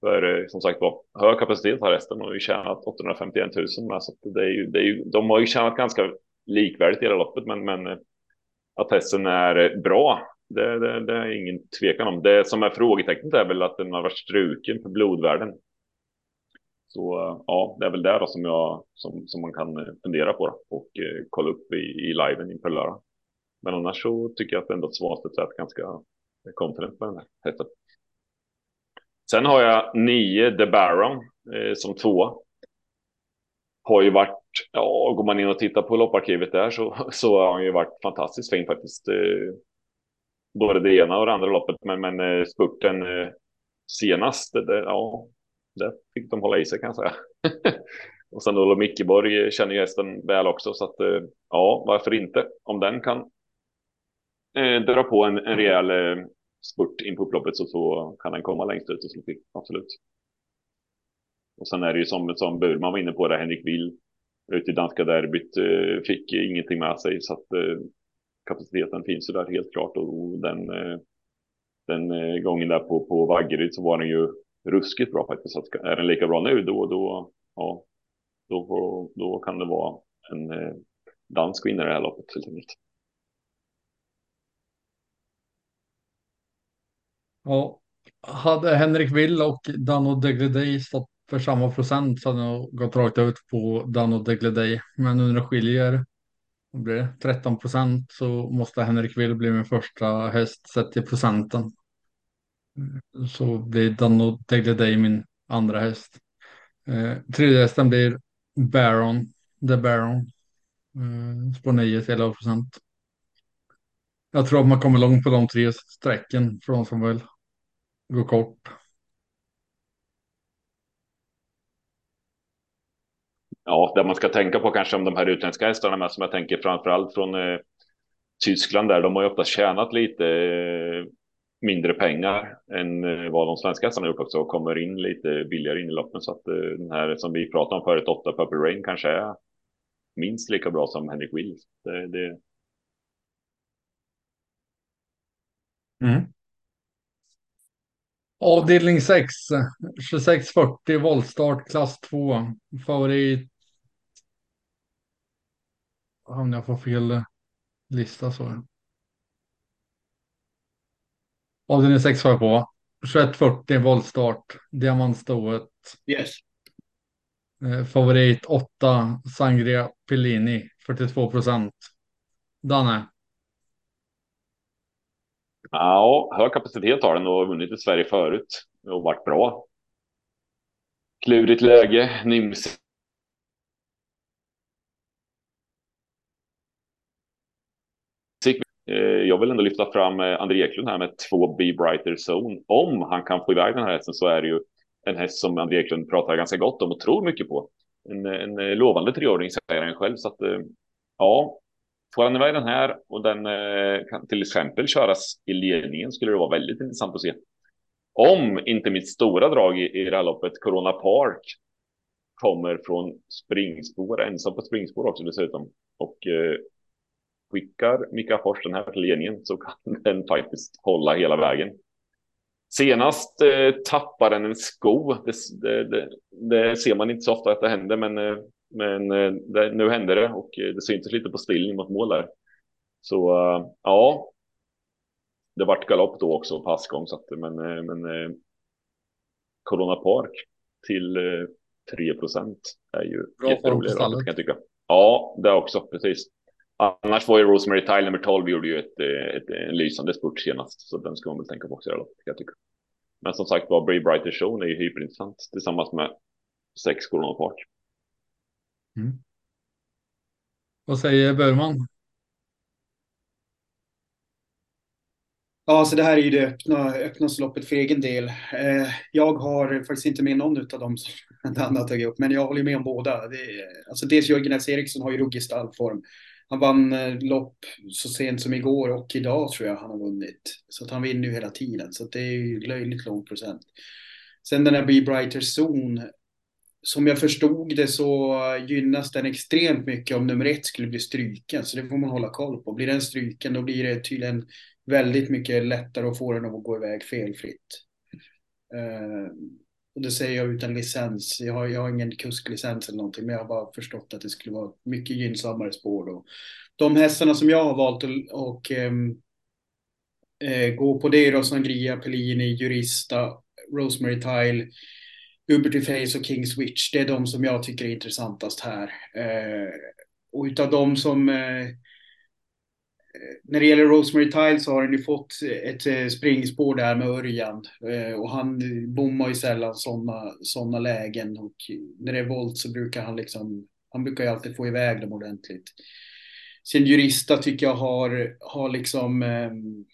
[SPEAKER 3] För eh, som sagt var, hög kapacitet har resten och vi tjänat 851 000 med, så det är ju, det är ju, de har ju tjänat ganska likvärdigt i hela loppet, men, men eh, att hästen är bra, det, det, det, är ingen tvekan om. Det som är frågetecknet är väl att den har varit struken för blodvärden. Så ja, det är väl där då som, jag, som, som man kan fundera på då, och eh, kolla upp i, i liven inför lördag. Men annars så tycker jag att ändå Svanstedt är ganska confident med den här hästen. Sen har jag nio The Baron eh, som två. har ju varit, ja, går man in och tittar på lopparkivet där så, <laughs> så har han ju varit fantastiskt fin faktiskt. Eh, både det ena och det andra loppet, men, men eh, spurten eh, senast, det, ja, där fick de hålla i sig kan jag säga. <laughs> och sen Olof Mickeborg känner ju hästen väl också, så att eh, ja, varför inte? Om den kan eh, dra på en, en rejäl eh, spurt in på upploppet så, så kan den komma längst ut och slå till, absolut. Och sen är det ju som, som Burman var inne på där Henrik Will ute i danska derbyt eh, fick ingenting med sig så att eh, kapaciteten finns ju där helt klart och den, eh, den eh, gången där på, på Vaggeryd så var den ju ruskigt bra faktiskt. Så att är den lika bra nu då, då, ja, då, då kan det vara en eh, dansk vinnare i det här loppet helt enkelt.
[SPEAKER 2] Ja, hade Henrik Will och Dano Degledey stått för samma procent så hade jag gått rakt ut på Dano Degledey. Men nu när det skiljer det blir 13 procent så måste Henrik Will bli min första häst sett till procenten. Så blir Dano Degledey min andra häst. Eh, tredje hästen blir Baron, The Baron. Eh, spår 9 till 11 procent. Jag tror att man kommer långt på de tre strecken för de som vill gå kort.
[SPEAKER 3] Ja, det man ska tänka på kanske om de här utländska hästarna med som jag tänker framför allt från eh, Tyskland där. De har ju ofta tjänat lite eh, mindre pengar än eh, vad de svenska hästarna gjort också och kommer in lite billigare in i loppen så att eh, den här som vi pratade om förut, 8 Purple Rain kanske är minst lika bra som Henrik Wills. Det, det...
[SPEAKER 2] Mm. Avdelning 6, 2640 voltstart klass 2. Favorit. Om jag får fel lista så. Avdelning 6 har jag på. 2140 voltstart. Diamantstået.
[SPEAKER 4] Yes.
[SPEAKER 2] Eh, favorit 8 Sangria Pellini 42 procent. Danne.
[SPEAKER 3] Ja, hög kapacitet har den och vunnit i Sverige förut och varit bra. Klurigt läge, Nims. Eh, jag vill ändå lyfta fram eh, André Eklund här med två Be Brighter Zone. Om han kan få iväg den här hästen så är det ju en häst som André Eklund pratar ganska gott om och tror mycket på. En, en eh, lovande treåring säger han själv. Så att, ja, Får han iväg den här och den eh, kan till exempel köras i ledningen skulle det vara väldigt intressant att se. Om inte mitt stora drag i, i det här loppet, Corona Park, kommer från springspår, ensam på springspår också dessutom. Och eh, skickar Mika Fors den här till ledningen så kan <laughs> den faktiskt hålla hela vägen. Senast eh, tappade den en sko. Det, det, det, det, ser man inte så ofta att det händer, men eh, men eh, det, nu hände det och eh, det syntes lite på stillen mot mål där. Så uh, ja, det vart galopp då också, passgång. Så att, men men Corona Park till uh, 3 procent är ju
[SPEAKER 2] Bra jätteroligt. Kan
[SPEAKER 3] jag tycka. Ja, det också, precis. Annars var ju Rosemary Tile nummer 12 gjorde ju ett, ett, en lysande spurt senast, så den ska man väl tänka på också. Då, jag tycka. Men som sagt var, Bray Brighter Show är ju hyperintressant tillsammans med sex Corona Park.
[SPEAKER 2] Mm. Vad säger Börman?
[SPEAKER 4] Ja, så det här är ju det öppna, öppna loppet för egen del. Eh, jag har faktiskt inte med någon av dem som <laughs> Danne har tagit upp, men jag håller med om båda. Det, alltså dels Jörgen S. Eriksson har ju ruggig stallform. Han vann eh, lopp så sent som igår och idag tror jag han har vunnit. Så att han vinner ju hela tiden, så det är ju löjligt låg procent. Sen den här Be Brighter Zone som jag förstod det så gynnas den extremt mycket om nummer ett skulle bli stryken. Så det får man hålla koll på. Blir den stryken då blir det tydligen väldigt mycket lättare att få den att gå iväg felfritt. Uh, och det säger jag utan licens. Jag har, jag har ingen kusklicens eller någonting, men jag har bara förstått att det skulle vara mycket gynnsammare spår då. De hästarna som jag har valt att och, um, uh, gå på det är då Sangria, Pellini, Jurista, Rosemary Tile, Uberty Face och King Switch, det är de som jag tycker är intressantast här. Eh, och utav de som eh, eh när det gäller Rosemary Tile så har han ju fått ett eh, springspår där med Örjan eh, och han bommar ju sällan sådana såna lägen och när det är volt så brukar han liksom Han brukar ju alltid få iväg dem ordentligt. Sin Jurista tycker jag har, har liksom ehm,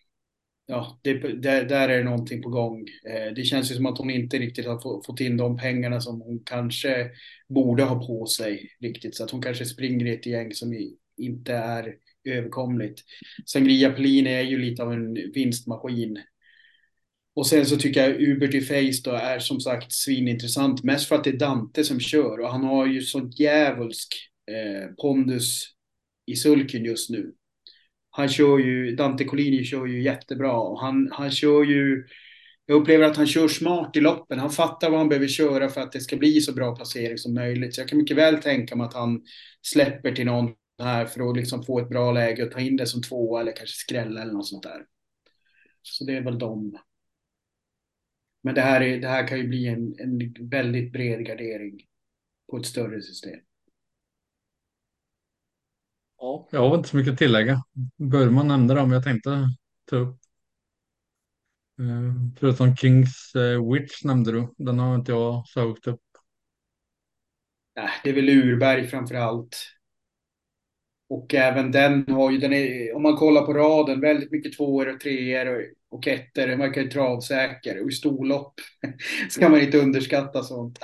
[SPEAKER 4] ja, det, där, där är det någonting på gång. Eh, det känns ju som att hon inte riktigt har fått in de pengarna som hon kanske borde ha på sig riktigt. Så att hon kanske springer i ett gäng som inte är överkomligt. Sangria Pelin är ju lite av en vinstmaskin. Och sen så tycker jag Uber till Face då är som sagt svinintressant. Mest för att det är Dante som kör och han har ju sån djävulsk eh, pondus i sulken just nu han kör ju, Dante Collini kör ju jättebra och han, han kör ju, jag upplever att han kör smart i loppen. Han fattar vad han behöver köra för att det ska bli så bra placering som möjligt. Så jag kan mycket väl tänka mig att han släpper till någon här för att liksom få ett bra läge och ta in det som tvåa eller kanske skrälla eller något sånt där. Så det är väl dem. Men det här, är, det här kan ju bli en, en väldigt bred gardering på ett större system.
[SPEAKER 2] Ja, jag har inte så mycket att tillägga. Burman nämnde dem jag tänkte ta upp. Eh, förutom Kings eh, Witch nämnde du. Den har inte jag så högt upp.
[SPEAKER 4] det är väl Urberg framför allt. Och även den har ju, den är, om man kollar på raden, väldigt mycket tvåor och treor och ettor. Den verkar ju travsäker. Och i storlopp <laughs> ska man inte underskatta sånt.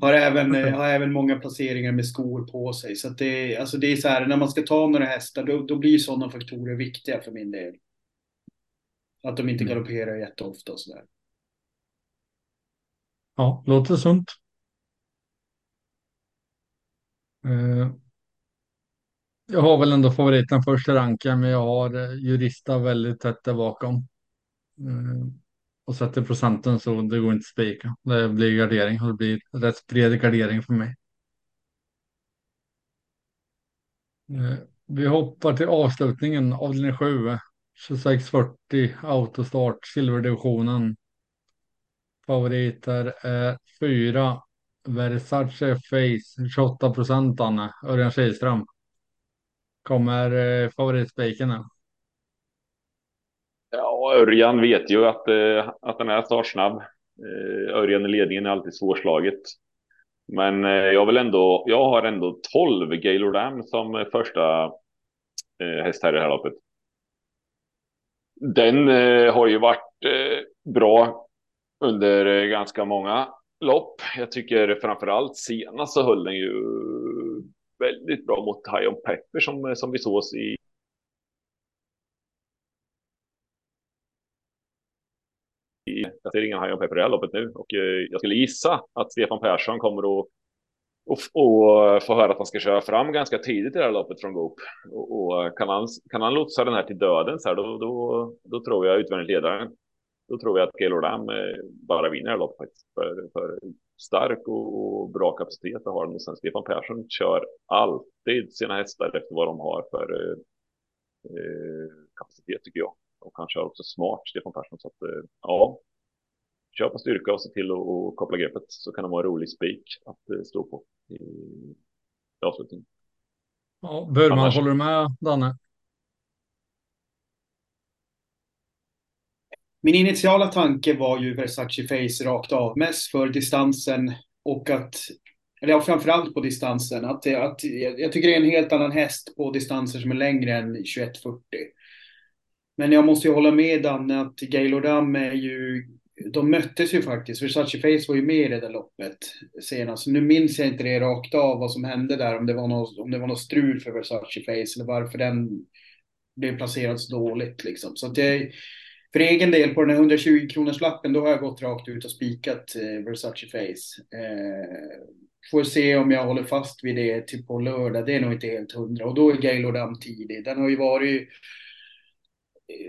[SPEAKER 4] Har även, eh, har även många placeringar med skor på sig. Så det, alltså det är så här, när man ska ta några hästar, då, då blir sådana faktorer viktiga för min del. Att de inte mm. galopperar jätteofta och sådär.
[SPEAKER 2] Ja, låter sunt. Uh, jag har väl ändå favoriten först ranken, men jag har uh, Jurista väldigt tätt där bakom. Och sätter procenten så det går inte att spika. Det blir gardering och det blir rätt bred gardering för mig. Eh, vi hoppar till avslutningen, avdelning 7, 2640 autostart, silverdivisionen. Favoriter är 4 Versace Face, 28 procent Anne, Örjan Kihlström. Kommer eh, favoritspiken nu?
[SPEAKER 3] Ja, Örjan vet ju att, eh, att den är startsnabb. Eh, Örjan i ledningen är alltid svårslaget. Men eh, jag vill ändå, jag har ändå 12 Gaylord Dam som eh, första eh, häst här i det här loppet. Den eh, har ju varit bra under ganska många lopp. Jag tycker framför allt senast så höll den ju väldigt bra mot Hion Pepper som, som vi såg i jag ser ingen Hajan Pepper i det här loppet nu och eh, jag skulle gissa att Stefan Persson kommer att och, och få höra att han ska köra fram ganska tidigt i det här loppet från Goop. Och, och, kan, han, kan han lotsa den här till döden så här, då, då, då tror jag utvändigt ledaren. Då tror jag att Gaylord Dam eh, bara vinner det här loppet För, för stark och, och, bra kapacitet har han. Och sen Stefan Persson kör alltid sina hästar efter vad de har för eh, eh kapacitet tycker jag. Och han kör också smart, Stefan Persson. Så att, eh, ja, kör på styrka och se till att koppla greppet så kan det vara en rolig spik att eh, stå på i avslutningen.
[SPEAKER 2] Ja, Burman, Annars... håller du med Danne?
[SPEAKER 4] Min initiala tanke var ju Versace Face rakt av, mest för distansen och att, eller ja, framförallt på distansen, att, att jag tycker det är en helt annan häst på distanser som är längre än 2140. Men jag måste ju hålla med Danne att Gaylord Dam är ju de möttes ju faktiskt. Versace Face var ju med i det där loppet senast. Nu minns jag inte det rakt av vad som hände där. Om det var något, om det var något strul för Versace Face eller varför den blev placerad så dåligt liksom. Så att jag, för egen del på den här 120 kronors lappen då har jag gått rakt ut och spikat eh, Versace Face. Eh, får se om jag håller fast vid det till på lördag. Det är nog inte helt hundra. Och då är Gaylord Am tidig. Den har ju varit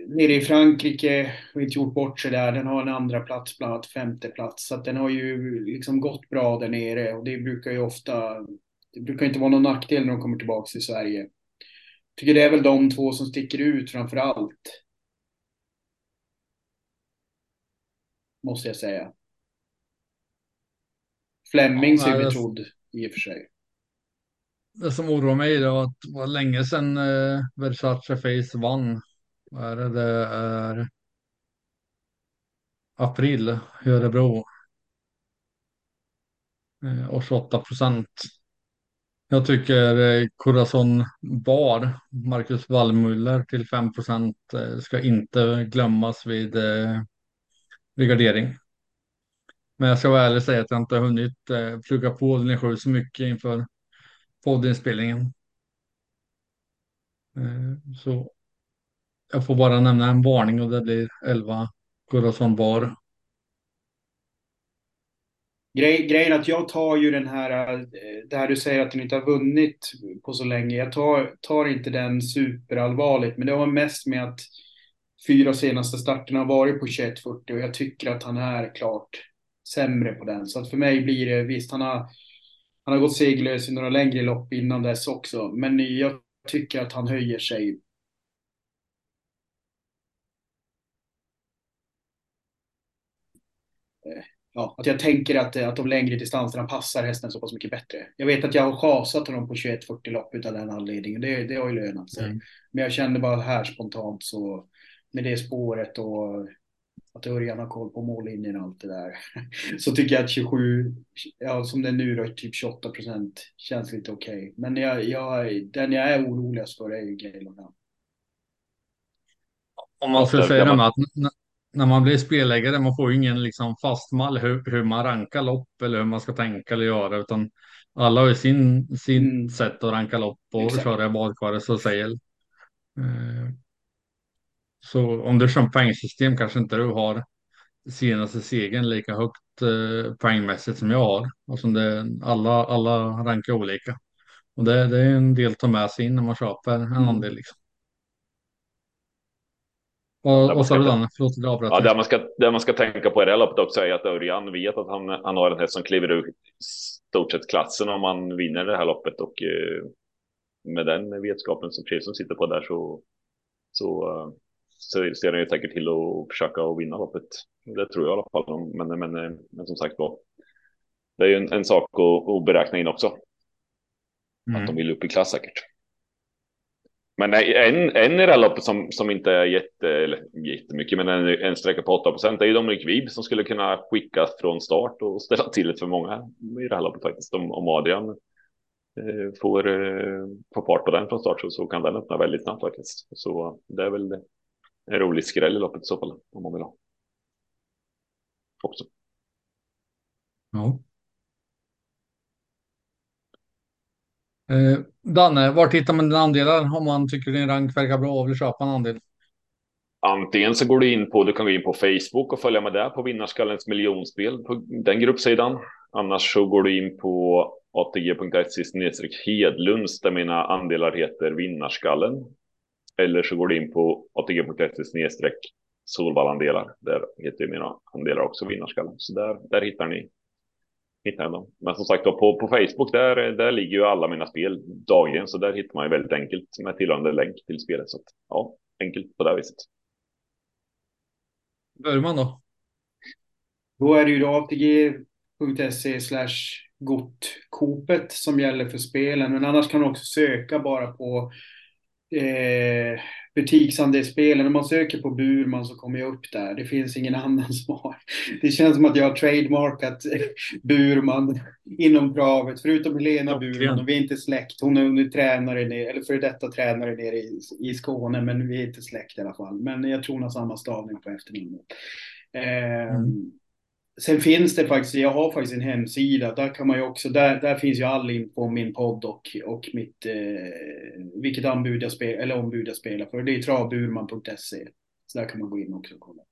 [SPEAKER 4] nere i Frankrike och inte gjort bort sig där. Den har en andra plats, bland annat femte plats. Så den har ju liksom gått bra där nere och det brukar ju ofta, det brukar inte vara någon nackdel när de kommer tillbaka till Sverige. Tycker det är väl de två som sticker ut framför allt. Måste jag säga. Fleming ser betrodd i och för sig.
[SPEAKER 2] Det som oroar mig är att det var länge sedan eh, Versace Face vann vad är det? Det är april i Örebro. Eh, och 28 procent. Jag tycker eh, Corazon Bar, Marcus Wallmuller till 5 procent eh, ska inte glömmas vid, vid gardering. Men jag ska vara ärlig och säga att jag inte har hunnit plugga på linje 7 så mycket inför poddinspelningen. Så jag får bara nämna en varning och det blir 11 Corazon Bar.
[SPEAKER 4] Grej, grejen är att jag tar ju den här, eh, det här du säger att den inte har vunnit på så länge. Jag tar, tar inte den superallvarligt, men det har mest med att fyra senaste starterna har varit på 21.40 och jag tycker att han är klart sämre på den. Så att för mig blir det, visst han har, han har gått segerlös i några längre lopp innan dess också, men jag tycker att han höjer sig ja, att jag tänker att, att de längre distanserna passar hästen så pass mycket bättre. Jag vet att jag har chasat honom på 21-40 lopp utav den anledningen. Det, det har ju lönat sig. Mm. Men jag kände bara här spontant så med det spåret och att Örjan har koll på mållinjen och allt det där. <laughs> Så tycker jag att 27, ja som det är nu då, typ 28 procent känns lite okej. Okay. Men jag, jag, den jag är oroligast för är ju Gaylord
[SPEAKER 2] Om man skulle säga det med att när man blir spelläggare, man får ju ingen liksom fast mall hur, hur man rankar lopp eller hur man ska tänka eller göra, utan alla har ju sin, sin mm. sätt att ranka lopp och Exakt. köra badkaret så säger. Eh, så om du kör poängsystem kanske inte du har senaste segern lika högt eh, poängmässigt som jag har. Och det, alla, alla rankar olika. Och det, det är en del att ta med sig in när man köper en mm. andel. Liksom. Och, och så Danne, förlåt jag avbröt.
[SPEAKER 3] Ja, det man, ska, det man ska tänka på i det här loppet också är att Örjan vet att han, han har en häst som kliver ur stort sett klassen om man vinner det här loppet och eh, med den vetskapen som Chilson sitter på där så, så, uh, så ser han ju säkert till att försöka att vinna loppet. Det tror jag i alla fall. Men, men, men, men som sagt var, det är ju en, en sak att, att beräkna in också. Mm. Att de vill upp i klass säkert. Men en, en i det här loppet som, som inte är jätte, eller jättemycket, men en, en sträcka på 8 procent är ju Dominik Vib som skulle kunna skickas från start och ställa till det för många i det här loppet faktiskt. Om, om Adrian eh, får, eh, får fart på den från start så, så kan den öppna väldigt snabbt faktiskt. Så det är väl en rolig skräll i loppet i så fall om man vill ha. Också.
[SPEAKER 2] Ja. Eh, Danne, var hittar man dina andelar om man tycker din rank verkar bra och vill köpa en andel?
[SPEAKER 3] Antingen så går du in på, du kan gå in på Facebook och följa med där på Vinnarskallens miljonspel på den gruppsidan. Annars så går du in på atg.se Hedlunds där mina andelar heter Vinnarskallen. Eller så går du in på atg.se Solvallandelar. Där heter mina andelar också Vinnarskallen. Så där, där hittar ni hittar dem. Men som sagt då, på, på Facebook där, där ligger ju alla mina spel dagligen så där hittar man ju väldigt enkelt med tillhörande länk till spelet. Så att, ja, enkelt på det viset.
[SPEAKER 2] Börman då?
[SPEAKER 4] Då är det ju ATG.se slash gotkopet som gäller för spelen. Men annars kan du också söka bara på eh, butiksandelsspelen. Om man söker på Burman så kommer jag upp där. Det finns ingen <laughs> annan som har. Det känns som att jag har trademarkat <laughs> Burman inom pravet. Förutom Helena Burman och vi är inte släkt. Hon är, hon tränare, ner, eller före detta tränare nere i, i Skåne, men vi är inte släkt i alla fall. Men jag tror hon har samma stavning på efternamnet. Eh, mm. Sen finns det faktiskt, jag har faktiskt en hemsida, där kan man ju också, där, där finns ju all info om min podd och, och mitt, eh, vilket anbud jag spelar, eller ombud jag spelar för. Det är travburman.se. Så där kan man gå in också och kolla.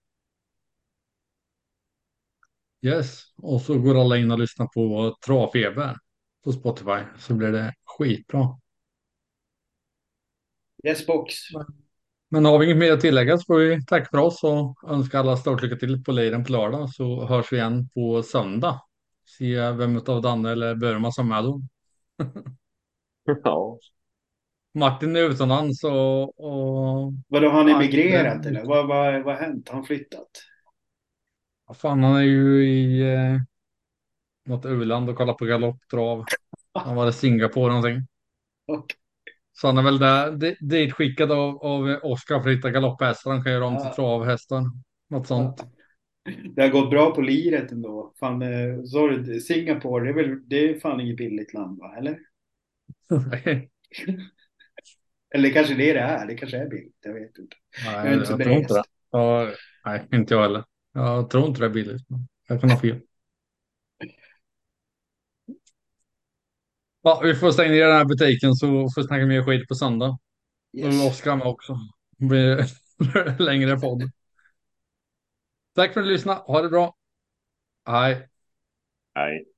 [SPEAKER 2] Yes, och så går alla in och lyssnar på Travfeber på Spotify så blir det skitbra.
[SPEAKER 4] Yes box.
[SPEAKER 2] Men har vi inget mer att tillägga så får vi tacka för oss och önska alla stort lycka till på Leiren på lördag så hörs vi igen på söndag. Se vem av Danne eller Burma som är då.
[SPEAKER 3] ja.
[SPEAKER 2] Martin är utomlands och... och...
[SPEAKER 4] Vadå, har han emigrerat eller? Vad, vad, vad har hänt? Har han flyttat?
[SPEAKER 2] Ja, fan, han är ju i eh, något u-land och kollar på galopptrav. Han var i Singapore någonting.
[SPEAKER 4] Okay.
[SPEAKER 2] Så han är väl där, ditskickad av, av Oskar för att hitta galopphästar. Han kan göra om till ja. travhästar. Något sånt.
[SPEAKER 4] Det har gått bra på liret ändå. Fan, eh, sorry, Singapore, det är väl det är fan inget billigt land va? Eller? <laughs> Eller kanske det är det är. Det kanske är billigt. Jag vet inte.
[SPEAKER 2] Nej,
[SPEAKER 4] Jag är inte så
[SPEAKER 2] jag tror inte det.
[SPEAKER 4] berest.
[SPEAKER 2] Ja, nej, inte jag heller. Jag tror inte det är billigt. Jag kan ha fel. Ja, vi får stänga ner den här butiken så får vi snacka mer skit på söndag. Och
[SPEAKER 4] Yes.
[SPEAKER 2] Oskar med också. Det blir <laughs> längre podd. Tack för att du lyssnade. Ha det bra. Hej.
[SPEAKER 3] Nej.